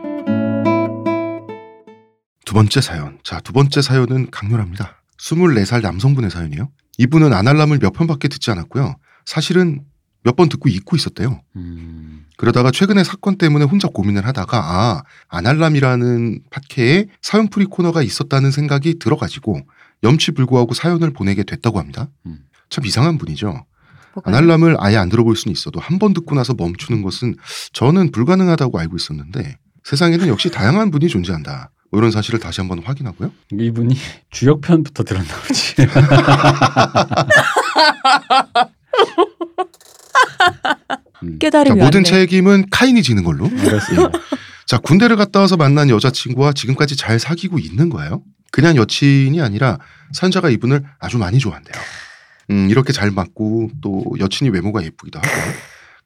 두 번째 사연. 자, 두 번째 사연은 강렬합니다. 24살 남성분의 사연이에요. 이분은 아날람을 몇 편밖에 듣지 않았고요. 사실은 몇 번 듣고 잊고 있었대요. 음. 그러다가 최근에 사건 때문에 혼자 고민을 하다가 아 아날람이라는 팟캐에 사연 풀이 코너가 있었다는 생각이 들어가지고 염치불구하고 사연을 보내게 됐다고 합니다. 음. 참 이상한 분이죠. 아날람을 아예 안 들어볼 수는 있어도 한 번 듣고 나서 멈추는 것은 저는 불가능하다고 알고 있었는데 세상에는 역시 다양한 분이 존재한다. 뭐 이런 사실을 다시 한번 확인하고요. 이분이 주역편부터 들었나 보지. 음, 자, 깨달음이 모든. 책임은 카인이 지는 걸로. 알겠습니다. 자, 군대를 갔다 와서 만난 여자친구와 지금까지 잘 사귀고 있는 거예요. 그냥 여친이 아니라 사연자가 이분을 아주 많이 좋아한대요. 음, 이렇게 잘 맞고 또 여친이 외모가 예쁘기도 하고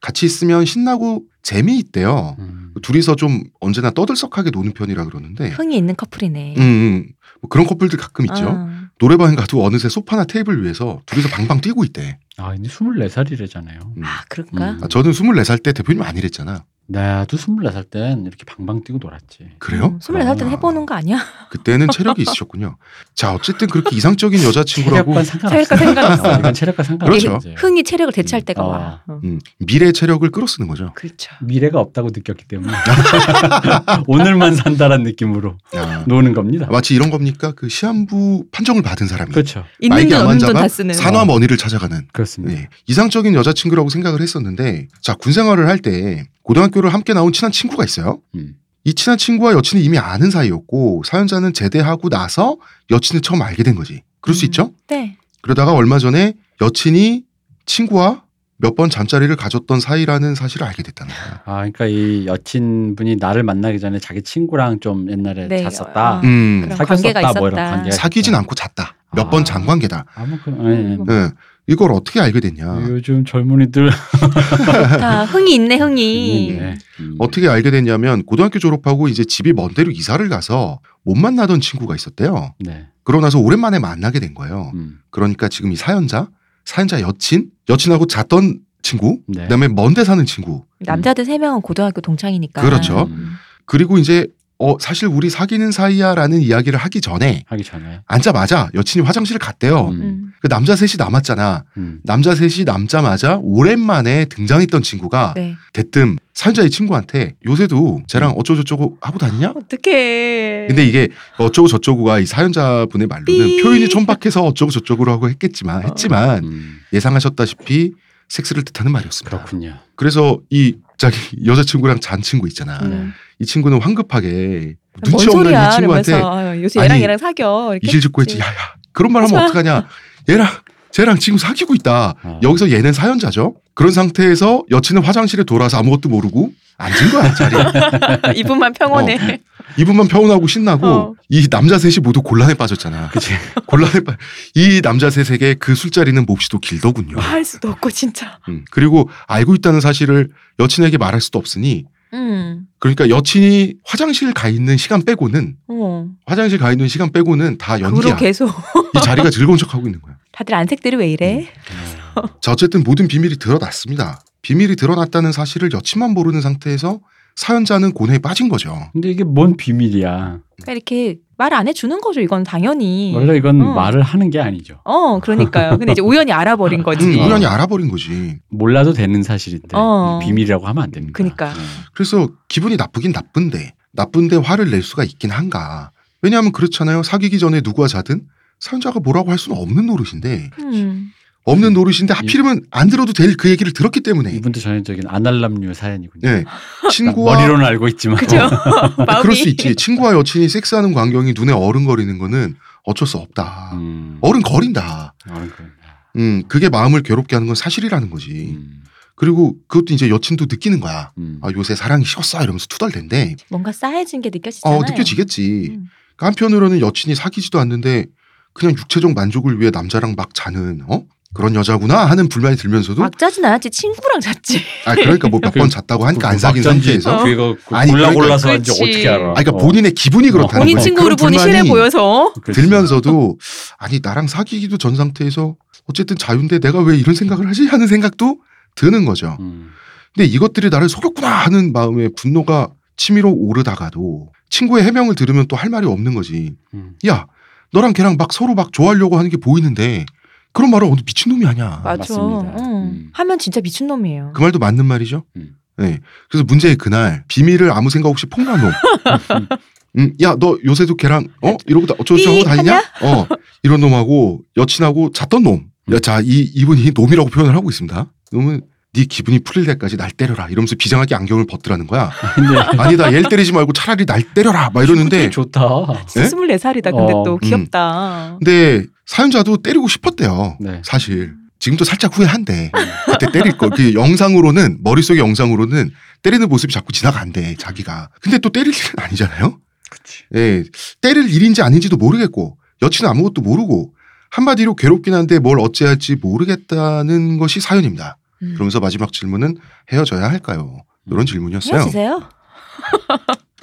같이 있으면 신나고 재미있대요. 음. 둘이서 좀 언제나 떠들썩하게 노는 편이라 그러는데 흥이 있는 커플이네. 음, 음. 뭐 그런 커플들 가끔 있죠. 어. 노래방에 가도 어느새 소파나 테이블 위에서 둘이서 방방 뛰고 있대. 아, 근데 24살이래잖아요. 음. 아 그런가? 음. 아, 저는 24살 때 대표님 아니랬잖아. 나도 24살 땐 이렇게 방방 뛰고 놀았지. 그래요? 음, 24살 때는 아. 해보는 거 아니야? 그때는 체력이 있으셨군요. 자, 어쨌든 그렇게 이상적인 여자친구라고 체력과 상관없어. 체력과 상관없어. 어, 이건 체력과 상관없어. 그렇죠. 흥이 체력을 대체할 음. 때가 어. 와. 어. 음, 미래 체력을 끌어쓰는 거죠. 그렇죠. 미래가 없다고 느꼈기 때문에 오늘만 산다란 느낌으로 아, 노는 겁니다. 마치 이런 겁니까? 그 시한부 판정을 받은 사람이 그렇죠. 있는 돈 없는 돈 암환자가 다 쓰는. 산화머니를 찾아가는 그렇습니다. 네, 이상적인 여자친구라고 생각을 했었는데 자, 군 생활을 할 때 고등학교를 함께 나온 친한 친구가 있어요. 음. 이 친한 친구와 여친이 이미 아는 사이였고 사연자는 제대하고 나서 여친을 처음 알게 된 거지. 그럴 수 음. 있죠? 네. 그러다가 얼마 전에 여친이 친구와 몇 번 잠자리를 가졌던 사이라는 사실을 알게 됐다는 거야. 아, 그러니까 이 여친분이 나를 만나기 전에 자기 친구랑 좀 옛날에 네, 잤었다. 어. 음, 그런 사귀었었다, 관계가 뭐 이런 있었다. 관계가 사귀진 있었다. 않고 잤다. 몇 아. 번 잔관계다. 아무 그 예, 예. 예. 이걸 어떻게 알게 됐냐? 요즘 젊은이들 다 흥이 있네 흥이. 있네. 음. 어떻게 알게 됐냐면 고등학교 졸업하고 이제 집이 먼 데로 이사를 가서 못 만나던 친구가 있었대요. 네. 그러고 나서 오랜만에 만나게 된 거예요. 음. 그러니까 지금 이 사연자, 사연자 여친, 여친하고 잤던 친구, 네. 그다음에 먼 데 사는 친구, 남자들 세 명은 고등학교 동창이니까. 그렇죠. 음. 그리고 이제 어 사실 우리 사귀는 사이야라는 이야기를 하기 전에 하기 전에. 앉자마자 여친이 화장실을 갔대요. 음. 음. 그 남자 셋이 남았잖아. 음. 남자 셋이 남자마자 오랜만에 등장했던 친구가 네. 대뜸 사연자의 친구한테 요새도 쟤랑 어쩌고 저쩌고 하고 다니냐? 어떡해. 근데 이게 어쩌고 저쩌고가 이 사연자분의 말로는 삐. 표현이 촌박해서 어쩌고 저쩌고로 하고 했겠지만 했지만 음. 예상하셨다시피 섹스를 뜻하는 말이었습니다. 그렇군요. 그래서 이 자기 여자친구랑 잔 친구 있잖아. 음. 이 친구는 황급하게 뭔 눈치 없는 소리야 이 친구한테 아유, 요새 얘랑 아니, 얘랑 사겨. 이렇게 이실 짓고 했지. 야야 그런 말 하면. 어떡하냐. 얘랑 쟤랑 지금 사귀고 있다. 어. 여기서 얘는 사연자죠. 그런 상태에서 여친은 화장실에 돌아서 아무것도 모르고 앉은 거야 자리에. 이분만 평온해. 이분만 평온하고 신나고 어. 이 남자 셋이 모두 곤란에 빠졌잖아. 그치. 곤란에 빠. 이 남자 셋에게 그 술자리는 몹시도 길더군요. 할 수도 없고 진짜. 음, 그리고 알고 있다는 사실을 여친에게 말할 수도 없으니 음. 그러니까 여친이 화장실 가 있는 시간 빼고는 어. 화장실 가 있는 시간 빼고는 다 연기야. 계속 이 자리가 즐거운 척하고 있는 거야. 다들 안색들이 왜 이래? 자 어쨌든 모든 비밀이 드러났습니다. 비밀이 드러났다는 사실을 여친만 모르는 상태에서 사연자는 고뇌에 빠진 거죠. 근데 이게 뭔 비밀이야. 그러니까 이렇게 말안 해주는 거죠. 이건 당연히. 원래 이건 어. 말을 하는 게 아니죠. 어, 그러니까요. 근데 이제 우연히 알아버린 거지. 음, 우연히 알아버린 거지. 몰라도 되는 사실인데 어. 비밀이라고 하면 안 됩니다. 그니까. 네. 그래서 기분이 나쁘긴 나쁜데 나쁜데 화를 낼 수가 있긴 한가. 왜냐하면 그렇잖아요. 사귀기 전에 누구와 자든 사연자가 뭐라고 할 수는 없는 노릇인데 음. 없는 노릇인데 하필이면 안 들어도 될 그 얘기를 들었기 때문에 이분도 전형적인 아날람류 사연이군요. 네. 친구와 머리로는 알고 있지만 그죠? 아, 마음이. 그럴 수 있지. 친구와 여친이 섹스하는 광경이 눈에 어른거리는 거는 어쩔 수 없다. 음. 어른거린다. 어른 그런다. 음, 그게 마음을 괴롭게 하는 건 사실이라는 거지. 음. 그리고 그것도 이제 여친도 느끼는 거야. 음. 아, 요새 사랑이 식었어 이러면서 투덜댄데 뭔가 싸해진 게 느껴지잖아요. 어, 느껴지겠지. 음. 그러니까 한편으로는 여친이 사귀지도 않는데 그냥 육체적 만족을 위해 남자랑 막 자는 어 그런 여자구나 하는 불만이 들면서도 막 짜진 않았지 친구랑 잤지. 아 그러니까 뭐 몇 번 잤다고 하니까 안 사귄 상태에서 그거 아니, 골라 그러니까- 골라서 한지. 어떻게 알아? 아 그러니까 어. 본인의 기분이 그렇다는 본인 거예요. 친구를 그런 보니 실해 보여서. 들면서도 아니 나랑 사귀기도 전 상태에서 어쨌든 자유인데 내가 왜 이런 생각을 하지 하는 생각도 드는 거죠. 음. 근데 이것들이 나를 속였구나 하는 마음에 분노가 치밀어 오르다가도 친구의 해명을 들으면 또 할 말이 없는 거지. 음. 야 너랑 걔랑 막 서로 막 좋아하려고 하는 게 보이는데 그런 말을 어느 미친놈이 하냐. 맞아. 맞습니다. 응. 음. 하면 진짜 미친 놈이에요. 그 말도 맞는 말이죠. 음. 네. 그래서 문제의 그날 비밀을 아무 생각 없이 폭로한 놈. 음, 야, 너 요새도 걔랑 어 이러고 다 어쩌고저쩌고 다니냐? 어 이런 놈하고 여친하고 잤던 놈. 야, 자, 이 이분이 놈이라고 표현을 하고 있습니다. 놈은 네 기분이 풀릴 때까지 날 때려라 이러면서 비장하게 안경을 벗더라는 거야. 아니다, 얘를 때리지 말고 차라리 날 때려라 막 이러는데 좋다. 네? 진짜 24살이다. 근데 어, 또 음. 귀엽다. 근데 사연자도 때리고 싶었대요. 네. 사실 지금도 살짝 후회한대. 그때 때릴 거. 그 영상으로는 머릿속의 영상으로는 때리는 모습이 자꾸 지나간대 자기가. 근데 또 때릴 일은 아니잖아요. 그렇지. 예, 때릴 일인지 아닌지도 모르겠고 여친은 아무것도 모르고 한마디로 괴롭긴 한데 뭘 어찌 할지 모르겠다는 것이 사연입니다. 음. 그러면서 마지막 질문은 헤어져야 할까요? 이런 질문이었어요. 헤어지세요?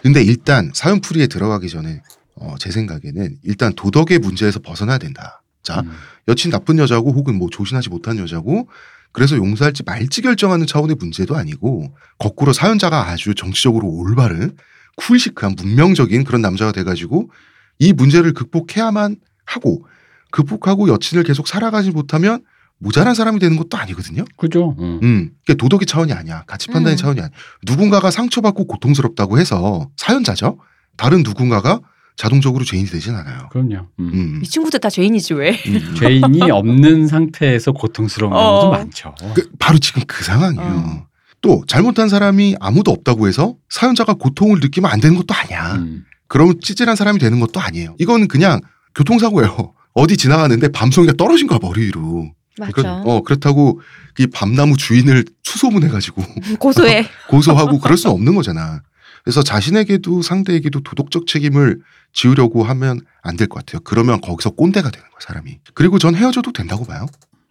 근데 일단 사연풀이에 들어가기 전에 어, 제 생각에는 일단 도덕의 문제에서 벗어나야 된다. 자, 음. 여친 나쁜 여자고 혹은 뭐 조신하지 못한 여자고 그래서 용서할지 말지 결정하는 차원의 문제도 아니고 거꾸로 사연자가 아주 정치적으로 올바른 쿨시크한 문명적인 그런 남자가 돼가지고 이 문제를 극복해야만 하고 극복하고 여친을 계속 살아가지 못하면 모자란 사람이 되는 것도 아니거든요. 그죠. 음. 음, 그게 도덕의 차원이 아니야. 가치 판단의 음. 차원이 아니야. 누군가가 상처받고 고통스럽다고 해서 사연자죠. 다른 누군가가 자동적으로 죄인이 되진 않아요. 그럼요. 음. 음. 이 친구들 다 죄인이지 왜? 음. 죄인이 없는 상태에서 고통스러운 어. 경우도 많죠. 그, 바로 지금 그 상황이에요. 어. 또 잘못한 사람이 아무도 없다고 해서 사연자가 고통을 느끼면 안 되는 것도 아니야. 음. 그러면 찌질한 사람이 되는 것도 아니에요. 이건 그냥 교통사고예요. 어디 지나가는데 밤송이가 떨어진 거야 머리 위로. 맞아. 그러니까, 어 그렇다고 이 밤나무 주인을 수소문해가지고 고소해. 고소하고 그럴 수는 없는 거잖아. 그래서 자신에게도 상대에게도 도덕적 책임을 지우려고 하면 안 될 것 같아요. 그러면 거기서 꼰대가 되는 거야 사람이. 그리고 전 헤어져도 된다고 봐요.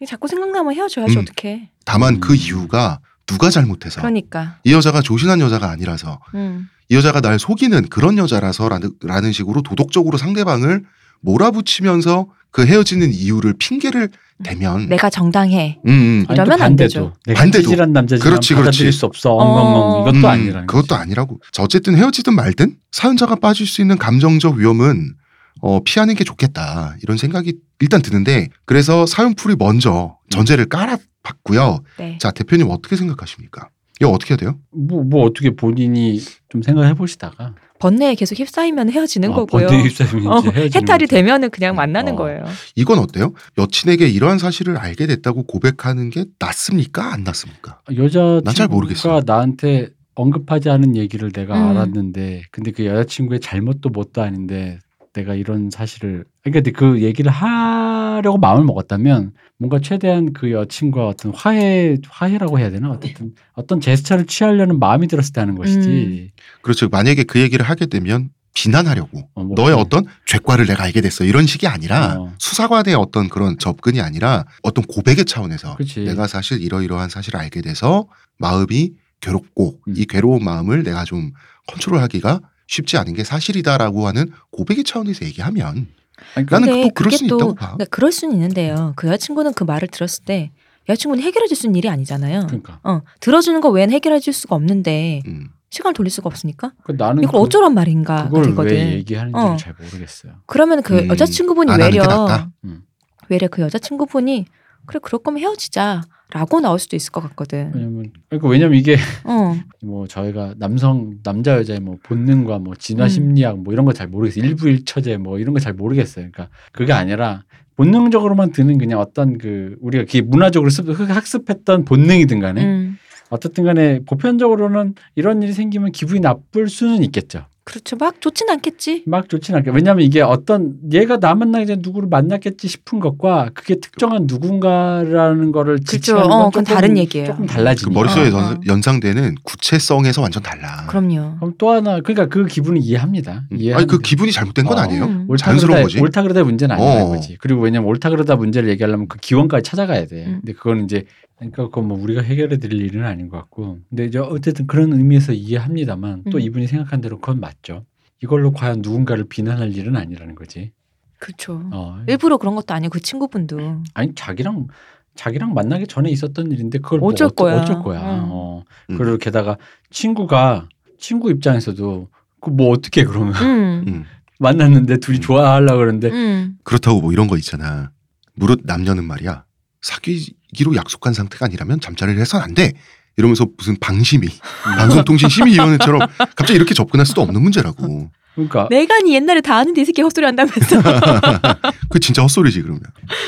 자꾸 생각나면 헤어져야지 음. 어떡해. 다만 음. 그 이유가 누가 잘못해서 그러니까. 이 여자가 조신한 여자가 아니라서 음. 이 여자가 날 속이는 그런 여자라서라는 라는 식으로 도덕적으로 상대방을 몰아붙이면서 그 헤어지는 이유를 핑계를 대면 내가 정당해. 음, 음. 아니, 이러면 또 안. 되죠. 반대도. 찌질한 남자지만 그렇지, 받아들일 그렇지. 수 없어. 어. 엉엉엉. 이것도 음, 아니라는 그것도 거지. 아니라고. 자, 어쨌든 헤어지든 말든 사연자가 빠질 수 있는 감정적 위험은 어, 피하는 게 좋겠다 이런 생각이 일단 드는데 그래서 사연풀이 먼저 전제를 깔아봤고요. 네. 자 대표님 어떻게 생각하십니까? 이거 어떻게 해야 돼요? 뭐, 뭐 어떻게 본인이 좀 생각해 보시다가 번뇌에 계속 휩싸이면 헤어지는 어, 거고요. 번뇌 휩싸이면 어, 해탈이. 되면은 그냥 만나는 어. 거예요. 이건 어때요? 여친에게 이러한 사실을 알게 됐다고 고백하는 게 낫습니까? 안 낫습니까? 여자 난잘 친구가 모르겠어요. 나한테 언급하지 않은 얘기를 내가 음. 알았는데 근데 그 여자친구의 잘못도 뭣도 아닌데 내가 이런 사실을 그러니까 그 얘기를 하려고 마음을 먹었다면 뭔가 최대한 그 여친과 어떤 화해 화해라고 해야 되나 어쨌든 어떤 제스처를 취하려는 마음이 들었을 때 하는 것이지 그렇죠. 만약에 그 얘기를 하게 되면 비난하려고 어, 뭐 너의 그래. 어떤 죄과를 내가 알게 됐어 이런 식이 아니라 어. 수사관의 어떤 그런 접근이 아니라 어떤 고백의 차원에서 그치. 내가 사실 이러이러한 사실을 알게 돼서 마음이 괴롭고 음. 이 괴로운 마음을 내가 좀 컨트롤하기가 쉽지 않은 게 사실이다라고 하는 고백의 차원에서 얘기하면 아니, 나는 근데 또 그럴 또 있다고 봐. 그러니까 그럴 수는 있는데요. 그 여자친구는 그 말을 들었을 때 여자친구는 해결해 줄 수 있는 일이 아니잖아요. 그러니까 어, 들어주는 거 외엔 해결해 줄 수가 없는데 음. 시간을 돌릴 수가 없으니까 그 나는 이걸 그- 어쩌란 말인가 그걸 되거든. 왜 얘기하는지를 어. 잘 모르겠어요. 그러면 그 음, 여자친구분이 외려? 음. 외려 그 여자친구분이 그래 그럴 거면 헤어지자 라고 나올 수도 있을 것 같거든. 왜냐면 그러니까 왜냐면 이게 어, 뭐 저희가 남성 남자 여자의 뭐 본능과 뭐 진화 음. 심리학 뭐 이런 거 잘 모르겠어요. 일부일처제 뭐 이런 거 잘 모르겠어요. 그러니까 그게 아니라 본능적으로만 드는 그냥 어떤 그 우리가 그 문화적으로 습- 학습했던 본능이든 간에 음, 어떻든 간에 보편적으로는 이런 일이 생기면 기분이 나쁠 수는 있겠죠. 그렇죠. 막 좋진 않겠지. 막 좋진 않게. 왜냐하면 이게 어떤 얘가 나 만나기 전에 누구를 만났겠지 싶은 것과 그게 특정한 누군가라는 거를 그렇죠. 지칭하는 어, 건 그건 조금, 다른 얘기예요. 조금 그 달라지니까. 머릿속에 어, 어. 연- 연상되는 구체성에서 완전 달라. 그럼요. 그럼 또 하나 그러니까 그 기분은 이해합니다. 음. 이해합니다. 아니 그 기분이 잘못된 건 어. 아니에요. 음. 옳다 자연스러운 그러다, 거지. 옳다 그러다 문제는 아니라는 어. 거지. 그리고 왜냐면 옳다 그러다 문제를 얘기하려면 그 기원까지 찾아가야 돼. 음. 근데 그거는 이제 그러니까 그건 뭐 우리가 해결해 드릴 일은 아닌 것 같고. 근데 이제 어쨌든 그런 의미에서 이해합니다만 또 음. 이분이 생각한 대로 그건 맞죠. 이걸로 과연 누군가를 비난할 일은 아니라는 거지. 그렇죠. 어. 일부러 그런 것도 아니고 그 친구분도 아니 자기랑 자기랑 만나기 전에 있었던 일인데 그걸 뭐 어쩔 어쩌- 거야. 어쩔 거야. 응. 어. 음. 그리고 게다가 친구가 친구 입장에서도 그 뭐 어떻게 그러면 음. 음. 만났는데 둘이 좋아하려고 그러는데 음. 그렇다고 뭐 이런 거 있잖아. 무릇 남녀는 말이야 사귀기로 약속한 상태가 아니라면 잠자리를 해선 안 돼. 이러면서 무슨 방심이 방송통신심의위원회처럼 갑자기 이렇게 접근할 수도 없는 문제라고. 그러니까 내가 니 옛날에 다 아는데 이 새끼 헛소리 한다면서. 그 진짜 헛소리지 그러면.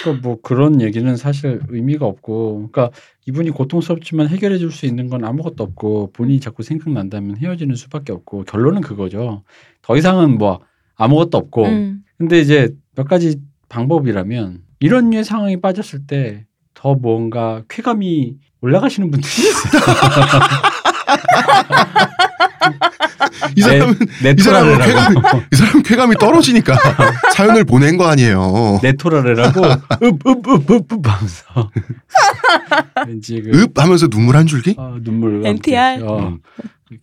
그러니까 뭐 그런 얘기는 사실 의미가 없고, 그러니까 이분이 고통스럽지만 해결해 줄 수 있는 건 아무것도 없고 본인이 자꾸 생각난다면 헤어지는 수밖에 없고 결론은 그거죠. 더 이상은 뭐 아무것도 없고, 음. 근데 이제 몇 가지 방법이라면 이런 류의 상황에 빠졌을 때 더 뭔가 쾌감이 올라가시는 분들이 있어요. 이 사람은 네, 이 사람은 네토라레라고 이 사람은 쾌감이 떨어지니까 사연을 보낸 거 아니에요. 네토라레라고 읍읍읍읍읍 하면서 왠지 그 읍 하면서 눈물 한 줄기? 어, 눈물 NTR? 어,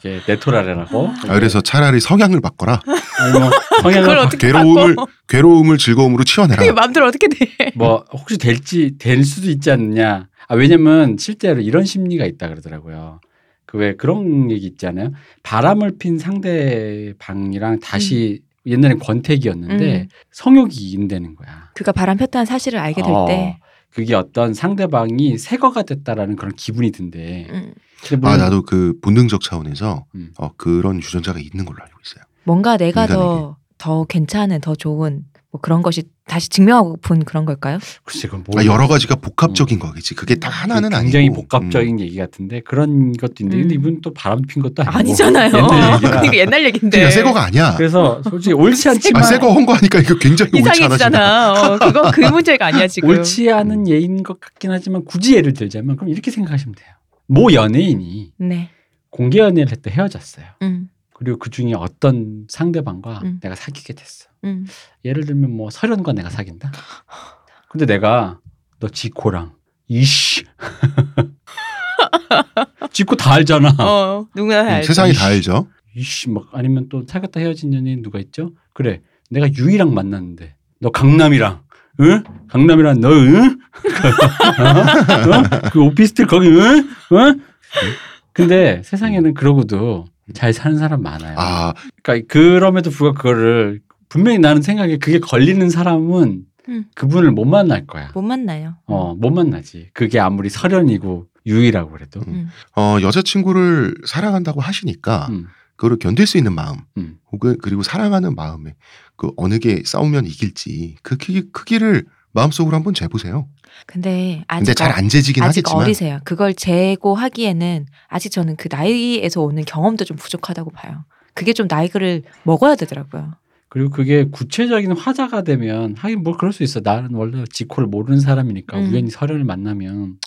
이렇게 네토라레라고 아, 그래서 차라리 성향을 바꿔라. 아니 뭐 그걸 성향을 어떻게 괴로움을 바꿔? 괴로움을 즐거움으로 치워내라. 그게 마음대로 어떻게 돼? 뭐 혹시 될지 될 수도 있지 않느냐. 아 왜냐면 실제로 이런 심리가 있다 그러더라고요. 그 왜 그런 얘기 있잖아요. 바람을 핀 상대 방이랑 다시 옛날엔 권태기였는데 음. 성욕이 인되는 거야. 그가 바람 폈다는 사실을 알게 될 어, 때. 그게 어떤 상대방이 새거가 됐다라는 그런 기분이 든대. 음. 아 나도 그 본능적 차원에서 음. 어, 그런 유전자가 있는 걸로 알고 있어요. 뭔가 내가 인간에게. 더, 더 괜찮은, 더 좋은 뭐 그런 것이 다시 증명하고픈 그런 걸까요? 글쎄 그건 아, 뭐 여러 가지가 복합적인 거겠지. 그게 다 하나는 아니고. 굉장히 음. 복합적인 얘기 같은데 그런 것도 있는데 근데 음. 이분 또 바람 핀 것도 아니고 아니잖아요. 옛날. 그러니까 옛날 얘긴데. 그러니까 새 거가 아니야. 그래서 솔직히 옳지 않지만 아, 새거 한거 하니까 이거 굉장히. 이상해지잖아. 어, 그거 그 문제가 아니야 지금. 옳지 않은 예인 것 같긴 하지만 굳이 예를 들자면 그럼 이렇게 생각하시면 돼요. 모 연예인이 네. 공개 연애를 했다 헤어졌어요. 음, 그리고 그 중에 어떤 상대방과 음. 내가 사귀게 됐어. 음. 예를 들면 뭐 설현과 내가 사귄다. 근데 내가 너 지코랑 이씨 지코 다 알잖아. 어, 누구나 다 음, 알지. 세상이 다 알죠. 이씨 막 아니면 또 사귀었다 헤어진 연예인 누가 있죠? 그래 내가 유이랑 만났는데 너 강남이랑 응? 강남이랑 너 응? 어? 그 오피스텔 거기 응? 응? 근데 세상에는 그러고도 잘 사는 사람 많아요. 아, 그러니까 그럼에도 불구하고 그거를 분명히 나는 생각에 그게 걸리는 사람은 음. 그분을 못 만날 거야. 못 만나요. 어, 못 만나지. 그게 아무리 설현이고 유이라고 그래도. 음. 어, 여자친구를 사랑한다고 하시니까 음, 그거를 견딜 수 있는 마음, 음. 혹은 그리고 사랑하는 마음에 그 어느 게 싸우면 이길지 그 크기, 크기를 마음속으로 한번 재보세요. 근데 아직 근데 잘 안 재지긴 아직 하겠지만 어리세요. 그걸 재고하기에는 아직 저는 그 나이에서 오는 경험도 좀 부족하다고 봐요. 그게 좀 나이를 먹어야 되더라고요. 그리고 그게 구체적인 화자가 되면 하긴 뭐 그럴 수 있어. 나는 원래 지코를 모르는 사람이니까 음. 우연히 설현을 만나면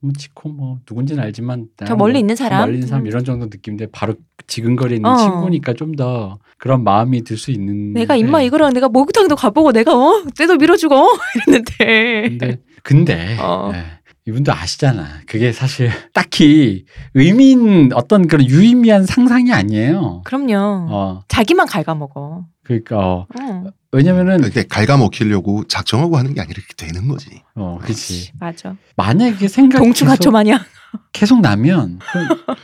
뭐 지코 뭐 누군지는 알지만 저 멀리 뭐 있는 사람? 멀리 있는 사람 음. 이런 정도 느낌인데 바로 지근거리 있는 어. 친구니까 좀 더 그런 마음이 들 수 있는. 내가 임마 이거랑 내가 목욕탕도 가보고 내가 어 때도 밀어주고 어? 이랬는데 근데 근데 어. 예, 이분도 아시잖아. 그게 사실 딱히 의미인 어떤 그런 유의미한 상상이 아니에요. 그럼요. 어 자기만 갉아먹어. 그러니까 어, 어, 왜냐면은 근데 갉아먹히려고 작정하고 하는 게 아니라 이렇게 되는 거지. 어 그렇지. 맞아. 만약에 생각 동추가초 마냥. 계속 나면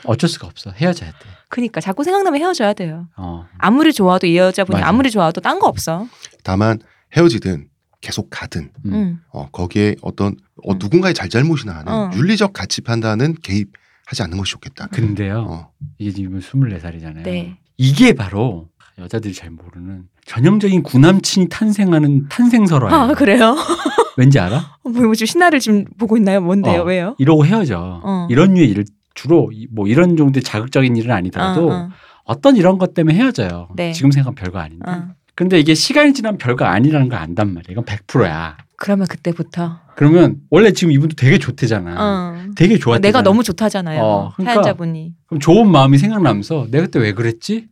어쩔 수가 없어 헤어져야 돼. 그니까 자꾸 생각나면 헤어져야 돼요. 어. 아무리 좋아도 이 여자분이 맞아. 아무리 좋아도 딴 거 없어. 다만 헤어지든 계속 가든 음. 응. 어, 거기에 어떤 어, 음. 누군가의 잘잘못이나 하는 어. 윤리적 가치 판단은 개입하지 않는 것이 좋겠다. 근데요 어. 이게 지금 24살이잖아요. 네. 이게 바로 여자들이 잘 모르는 전형적인 구남친이 탄생하는 탄생설화예요. 아 그래요? 왠지 알아? 뭐, 뭐 지금 신화를 지금 보고 있나요? 뭔데요? 어. 왜요? 이러고 헤어져. 어. 이런 류의 일 주로 이- 뭐 이런 정도의 자극적인 일은 아니더라도 어, 어. 어떤 이런 것 때문에 헤어져요. 네. 지금 생각하면 별거 아닌데. 어. 근데 이게 시간이 지나면 별거 아니라는 걸 안단 말이야. 이건 100%야. 그러면 그때부터 그러면 원래 지금 이분도 되게 좋대잖아. 어. 되게 좋았대. 내가 너무 좋다잖아요. 어, 그러니까. 사연자분이 그럼 좋은 마음이 생각나면서 내가 그때 왜 그랬지?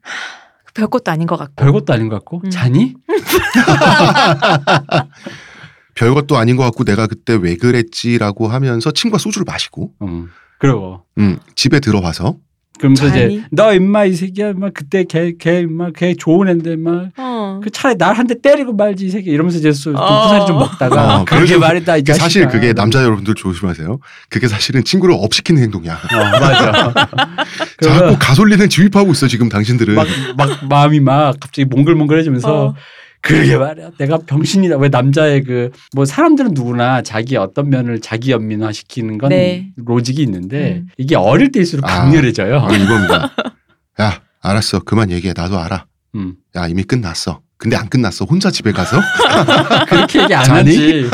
별것도 아닌 것 같고. 별것도 아닌 것 같고 음. 자니? 별것도 아닌 것 같고 내가 그때 왜 그랬지라고 하면서 친구가 소주를 마시고 음. 그리고 음, 집에 들어와서 그러면서 자니? 이제 너 임마 이 새끼야 임마 그때 걔 걔 임마 걔 좋은 앤데 임마 어. 그 차라리 날 한 대 때리고 말지 이 새끼 이러면서 이제 수- 어. 부사리 좀 먹다가 어, 그러게 그래서 말이다 이그 사실. 그게 남자 여러분들 조심하세요. 그게 사실은 친구를 업시키는 행동이야. 어 맞아 자꾸 가솔린을 주입하고 있어 지금 당신들은. 막, 막 마음이 막 갑자기 몽글몽글해지면서 어. 그러게 말이야. 내가 병신이다. 왜 남자의 그 뭐 사람들은 누구나 자기 어떤 면을 자기 연민화 시키는 건 네. 로직이 있는데 음. 이게 어릴 때일수록 아. 강렬해져요. 아, 이겁니다. 야 알았어 그만 얘기해 나도 알아. 음. 야 이미 끝났어. 근데 안 끝났어. 혼자 집에 가서 그렇게 얘기 안? 하지.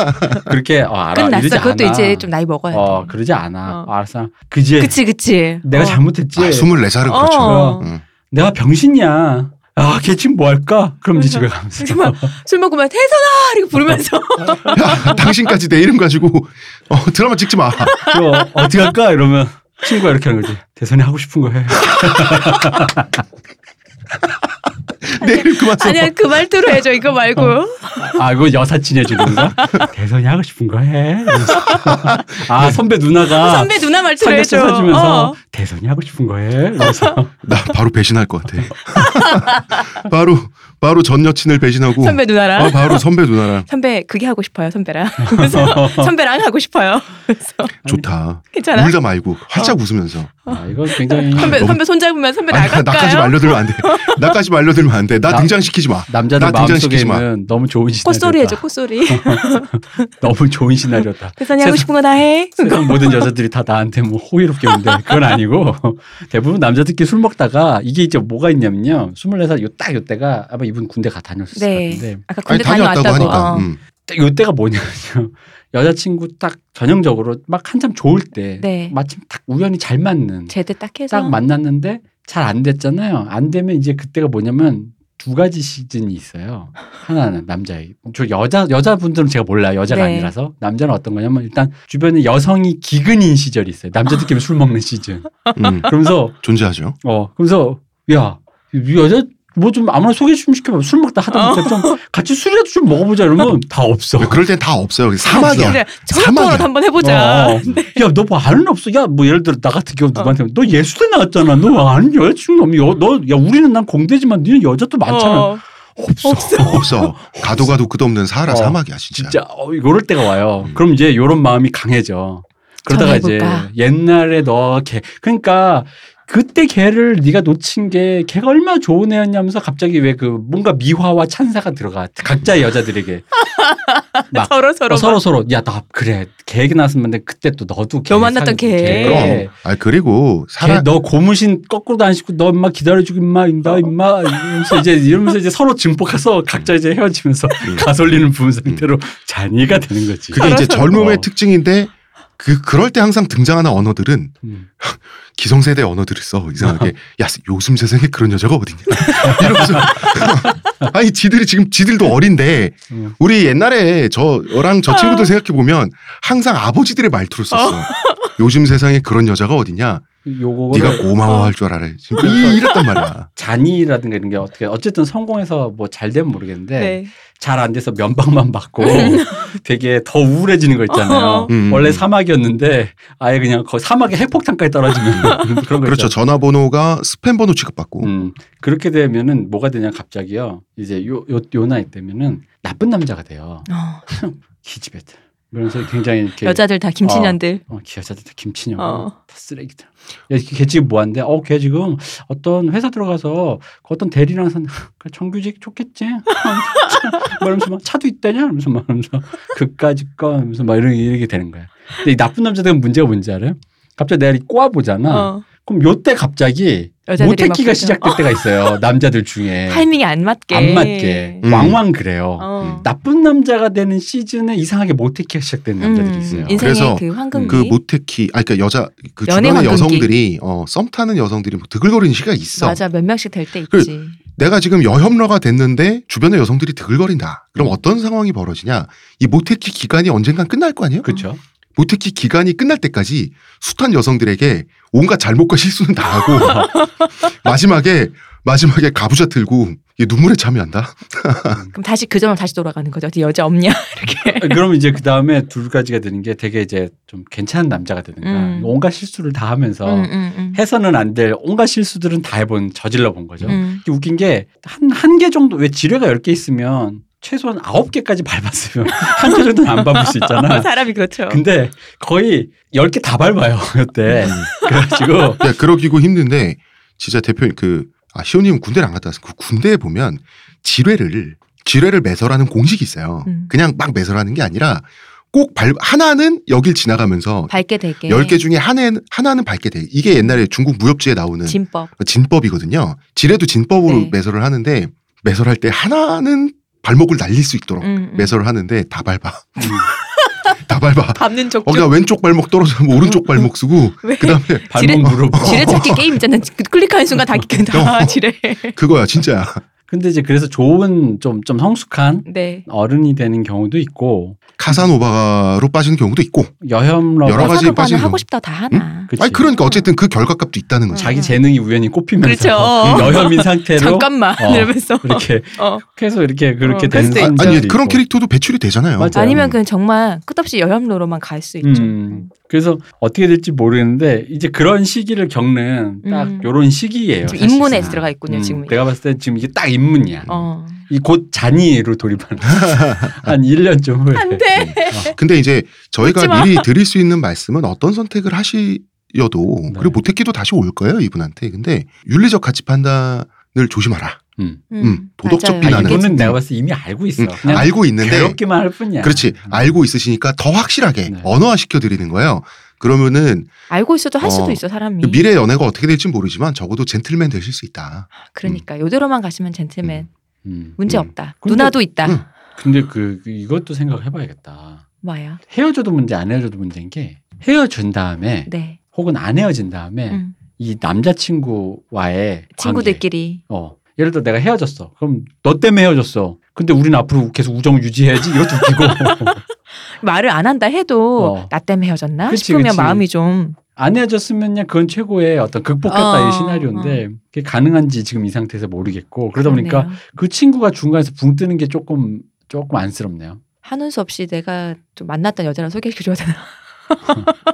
그렇게 어, 알아. 이러지 끝났어. 그것도 않아. 이제 좀 나이 먹어야 돼. 어 그러지 않아. 어. 어, 알았어. 그지. 그치 그치. 내가 어. 잘못했지. 아, 24살은 그렇죠. 어. 응. 내가 병신이야. 아, 걔 지금 뭐 할까? 그럼 이제 집에 가면서. 술 먹으면 태선아 이렇게 부르면서 야 당신까지 내 이름 가지고 어, 드라마 찍지 마. 그거 어떻게 할까? 이러면 친구가 이렇게 하는 거지. 대선이 하고 싶은 거 해. 내 이름 그만 써. 아니야 그 말투로 해줘 이거 말고 아, 이거 여사친 해주는 거? 대선이 하고 싶은 거 해. 아, 선배 누나가. 선배 누나 말투로 해줘. 사주면서 어. 대선이 하고 싶은 거 해. 나 바로 배신할 것 같아. 바로 바로 전 여친을 배신하고 선배 누나랑 어, 바로 선배 누나랑 선배 그게 하고 싶어요 선배랑 그래서 선배랑 하고 싶어요. 그래서 좋다. 괜찮아. 울다 말고 활짝 웃으면서 아, 이거 굉장히. 선배 너무- 선배 손잡으면 선배 아니, 나갈까요? 나까지 말려들면 안 돼. 나까지 말려들면 안 돼. 나 나- 등장시키지 마. 남자들 나 등장시키지 마. 마음속에 는 너무 좋은 시나리오다. 콧소리 해줘 콧소리. 너무 좋은 시나리오다. 대선이 하고 싶은 거 다 해. 세상 모든 여자들이 다 나한테 뭐 호의롭게 오는데 그건 아니고 대부분 남자들끼리 술 먹다가 이게 이제 뭐가 있냐면요. 24살 요딱 요때가 아마 이분 군대 가 다녔을 것 네. 같은데 아까 아니 군대 다녀왔다고 다녀왔다고. 하니까. 어. 음. 딱 요때가 뭐냐면요. 여자친구 딱 전형적으로 막 한참 좋을 때 네. 마침 딱 우연히 잘 맞는 제대 딱 해서 딱 만났는데 잘 안 됐잖아요. 안 되면 이제 그때가 뭐냐면 두 가지 시즌이 있어요. 하나는 남자의 저 여자 여자분들은 제가 몰라요. 여자가 네. 아니라서 남자는 어떤 거냐면 일단 주변에 여성이 기근인 시절이 있어요. 남자들끼리 술 먹는 시즌. 음. 그러면서 존재하죠. 어 그래서 야이 여자 뭐 좀 아무나 소개 좀 시켜봐. 술 먹다 하다 보니까 좀 같이 술이라도 좀 먹어보자 이러면 다 없어. 왜 그럴 땐 다 없어요. 사막이야. 저녁 한번 해보자. 어. 야, 너 뭐 아는 없어? 야, 뭐 예를 들어 나 같은 경우 누구한테 너 예수대 나왔잖아. 너 아는 여자친구 없니? 너, 야, 우리는 난 공대지만 너는 여자도 많잖아. 어. 없어. 없어. 가도 가도 끝없는 사하라 어. 사막이야 진짜. 진짜 어, 이럴 때가 와요. 음. 그럼 이제 요런 마음이 강해져. 그러다가 이제 전해볼까? 옛날에 너 걔, 그러니까 그때 걔를 네가 놓친 게 걔가 얼마나 좋은 애였냐면서 갑자기 왜 그 뭔가 미화와 찬사가 들어가 각자의 여자들에게 막 서로 서로 어, 서로 서로 야 나 그래 걔 낳았으면 돼. 그때 또 너도 걔너 만났던 살- 걔. 그럼. 아 그리고 사람 걔너 고무신 거꾸로도 안 신고 너 임마 기다려주고 임마 임마 임마 이러면서 이제 이러면서 이제 서로 증폭해서 각자 이제 헤어지면서 가솔린을 부은 상태로 잔이가 되는 거지. 그게 이제 젊음의 어. 특징인데 그 그럴 때 항상 등장하는 언어들은 음. 기성세대 언어들을 써. 이상하게 야 요즘 세상에 그런 여자가 어딨냐. 이러면서 아니 지들이 지금 지들도 어린데 음. 우리 옛날에 저랑 저 친구들 생각해 보면 항상 아버지들의 말투를 썼어. 요즘 세상에 그런 여자가 어딨냐. 요거를 네가 고마워할 줄 알아래 지금 이- 이랬단 말이야. 잔이라든가 이런 게 어떻게 어쨌든 성공해서 뭐 잘 되면 모르겠는데 네. 잘안 돼서 면박만 받고 되게 더 우울해지는 거 있잖아요. 음. 원래 사막이었는데 아예 그냥 거 사막에 핵폭탄까지 떨어지면 그런 거 그렇죠. 전화번호가 스팸 번호 취급받고 음, 그렇게 되면은 뭐가 되냐 갑자기요. 이제 요 요 요 나이 때면은 나쁜 남자가 돼요. 어. 기집애들. 그러면서 굉장히 이렇게 여자들 다 김치년들. 어, 기 여자들 다 김치녀. 어. 다 쓰레기들. 야, 걔 지금 뭐 한대? 어, 걔 지금 어떤 회사 들어가서 그 어떤 대리랑 산그 정규직 좋겠지? 뭐 이러면서 막 차도 있다냐? 이러면서 막 이러면서 그까지 거 하면서 막 이렇게, 이렇게 되는 거야. 근데 이 나쁜 남자들은 문제가 뭔지 알아요? 갑자기 내가 꼬아보잖아. 어. 그럼 요때 갑자기 모태키가 막 시작될 때가 있어요. 남자들 중에 타이밍이 안 맞게 안 맞게 음. 왕왕 그래요. 어. 나쁜 남자가 되는 시즌에 이상하게 모태키가 시작되는 남자들이 음, 있어요. 인생의 그래서 그 황금기 그 모태키, 아 그러니까 여자 그 연애 주변의. 여성들이 어, 썸 타는 여성들이 뭐 드글거리는 시기가 있어. 맞아 몇 명씩 될때 그- 있지. 내가 지금 여혐러가 됐는데 주변의 여성들이 드글거린다. 그럼 어떤 상황이 벌어지냐? 이 모태키 기간이 언젠간 끝날 거 아니에요? 그렇죠. 모태키 기간이 끝날 때까지 숱한 여성들에게 온갖 잘못과 실수는 다 하고 마지막에 마지막에 가부좌 틀고 이게 눈물에 참여한다. 그럼 다시 그 점을 다시 돌아가는 거죠. 어디 여자 없냐 이렇게. 그럼 이제 그 다음에 두 가지가 되는 게 되게 이제 좀 괜찮은 남자가 되는가. 음. 온갖 실수를 다 하면서 음, 음, 음. 해서는 안 될 온갖 실수들은 다 해본 저질러 본 거죠. 음. 웃긴 게 한 한 개 정도 왜 지뢰가 열 개 있으면 최소한 아홉 개까지 밟았으면 한 개 정도는 안 밟을 수 있잖아. 사람이 그렇죠. 근데 거의 열 개 다 밟아요 그때. 그래가지고 야, 그러기고 힘든데 진짜 대표님 그 아, 시호님 군대를 안 갔다 왔어. 그 군대에 보면 지뢰를 지뢰를 매설하는 공식이 있어요. 음. 그냥 막 매설하는 게 아니라 꼭 발, 하나는 여길 지나가면서 밝게 되게. 열개 중에 하나는, 하나는 밟게 돼. 이게 옛날에 중국 무협지에 나오는 진법. 진법이거든요. 지뢰도 진법으로 네. 매설을 하는데 매설할 때 하나는 발목을 날릴 수 있도록 음, 음. 매설을 하는데 다 밟아. 음. 다 밟아. 밟는 족. 거기다 왼쪽 발목 떨어지면 오른쪽 발목 쓰고 왜? 그다음에 발목 무릎. 지뢰 찾기 게임 있잖아. 그 클릭하는 순간 다 다 지뢰. 그거야 진짜야. 근데 이제 그래서 좋은 좀좀 성숙한 네. 어른이 되는 경우도 있고 카사노바로 빠지는 경우도 있고. 여혐러 여러 가지 빠지는 하고 거. 싶다 다 하나. 그치. 아니 그러니까 어쨌든 그 결과값도 있다는 거지. 자기 재능이 우연히 꼽히면서 그렇죠. 여혐인 상태로 잠깐만 어, 이러면서. 이렇게 어. 계속 이렇게 그렇게 어, 되는 아, 아니 그런 있고. 캐릭터도 배출이 되잖아요. 맞아요. 아니면 그냥 정말 끝없이 여혐로로만 갈 수 있죠. 음, 그래서 어떻게 될지 모르겠는데 이제 그런 시기를 겪는 딱 음. 요런 시기예요. 인문에 들어가 있군요, 지금. 내가 봤을 때 지금 이게 딱 인문이야. 어. 이곧 잔이로 돌입하는 한 1년쯤 후에. 안 돼. 어. 근데 이제 저희가. 미리 드릴 수 있는 말씀은 어떤 선택을 하시여도 네. 그리고 모태기도 다시 올 거예요 이분한테. 근데 윤리적 가치 판단을 조심하라. 음. 음, 도덕적 맞아요. 비난은. 이거는 내가 봤을 때 이미 알고 있어. 음, 그냥 알고 있는데 괴롭기만 할 뿐이야. 그렇지 음. 알고 있으시니까 더 확실하게 네. 언어화 시켜 드리는 거예요. 그러면은 알고 있어도 할 수도 어, 있어 사람이. 미래 연애가 어떻게 될지 모르지만 적어도 젠틀맨 되실 수 있다. 그러니까 요대로만 가시면 젠틀맨 음. 문제 음. 없다. 근데- 누나도 있다. 음. 근데 그, 그 이것도 생각해봐야겠다. 뭐야? 헤어져도 문제 안 헤어져도 문제인 게 헤어진 다음에 네. 혹은 안 헤어진 다음에 음. 이 남자친구와의 친구들끼리 관계. 어 예를 들어 내가 헤어졌어 그럼 너 때문에 헤어졌어 근데 우리는 앞으로 계속 우정을 유지해야지 이것도 웃기고 말을 안 한다 해도 어. 나 때문에 헤어졌나 그치, 싶으면 그치. 마음이 좀 안 헤어졌으면야 그건 최고의 어떤 극복했다 어, 이 시나리오인데 그게 가능한지 지금 이 상태에서 모르겠고 그러다 보니까 그러네요. 그 친구가 중간에서 붕 뜨는 게 조금 조금 안쓰럽네요. 한운 수 없이 내가 좀 만났던 여자를 소개시켜줘야 되나?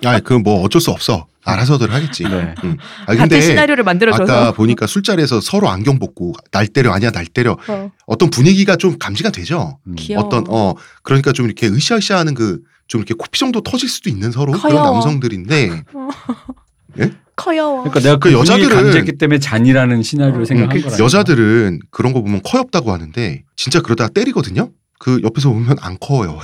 아, 그뭐 어쩔 수 없어. 알아서들 하겠지. 네. 음. 아 근데 시나리오를 만들어줘서 아까 보니까 술자리에서 서로 안경 벗고 날 때려 아니야 날 때려 어, 어떤 분위기가 좀 감지가 되죠. 음. 어떤 어 그러니까 좀 이렇게 으쌰으쌰하는 그 좀 이렇게 코피 정도 터질 수도 있는 서로 커요. 그런 남성들인데 커요. 그러니까 내가 그그 여자들은 여자들은- 감지했기 때문에 잔이라는 시나리오를 어, 생각한 음, 거라. 여자들은 그런 거 보면 커엽다고 하는데 진짜 그러다가 때리거든요. 그 옆에서 보면 안 커요.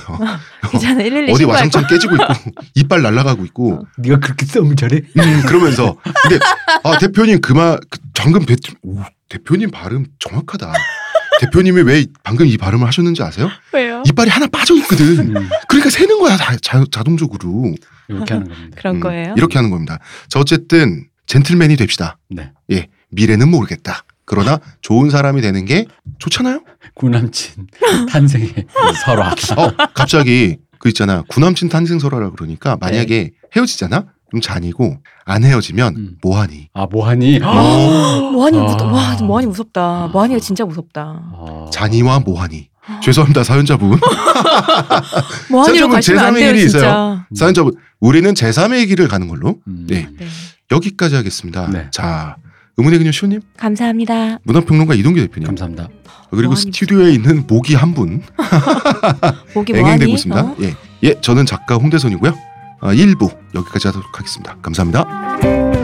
괜찮아 112 어디 와장창 깨지고 있고 이빨 날아가고 있고 네가 그렇게 싸움을 잘해? 음, 그러면서 근데 아 대표님 그말 그, 방금 배, 오, 대표님 발음 정확하다. 대표님이 왜 방금 이 발음을 하셨는지 아세요? 거예요. 이빨이 하나 빠져 있거든. 음, 그러니까 새는 거야 자, 자, 자 동적으로. 이렇게 하는 겁니다. 그런 음, 거예요. 이렇게 하는 겁니다. 자 어쨌든 젠틀맨이 됩시다. 네. 예 미래는 모르겠다. 그러나 좋은 사람이 되는 게 좋잖아요. 구남친 탄생의 설화. 어 갑자기 그 있잖아 구남친 탄생 설화라 그러니까 만약에 헤어지잖아 그럼 잔이고 안 헤어지면 음. 뭐하니? 아 뭐하니? 어, 모한이 아. 무섭다. 와, 모한이 무섭다. 모한이가 진짜 무섭다. 어. 잔이와 뭐하니? 죄송합니다 사연자분. 사연자분 가시면 안 제3의 돼요, 길이 진짜. 음. 사연자분 우리는 제3의 길을 가는 걸로 음. 네. 네. 여기까지 하겠습니다. 네. 자 의문의 그녀 시호님 감사합니다. 문화평론가 이동규 대표님 감사합니다. 그리고 뭐하니 스튜디오에 있는 모기 한분 목이 애행되고 뭐하니? 있습니다. 어? 예, 예 저는 작가 홍대선이고요. 어, 1부 여기까지 하도록 하겠습니다. 감사합니다.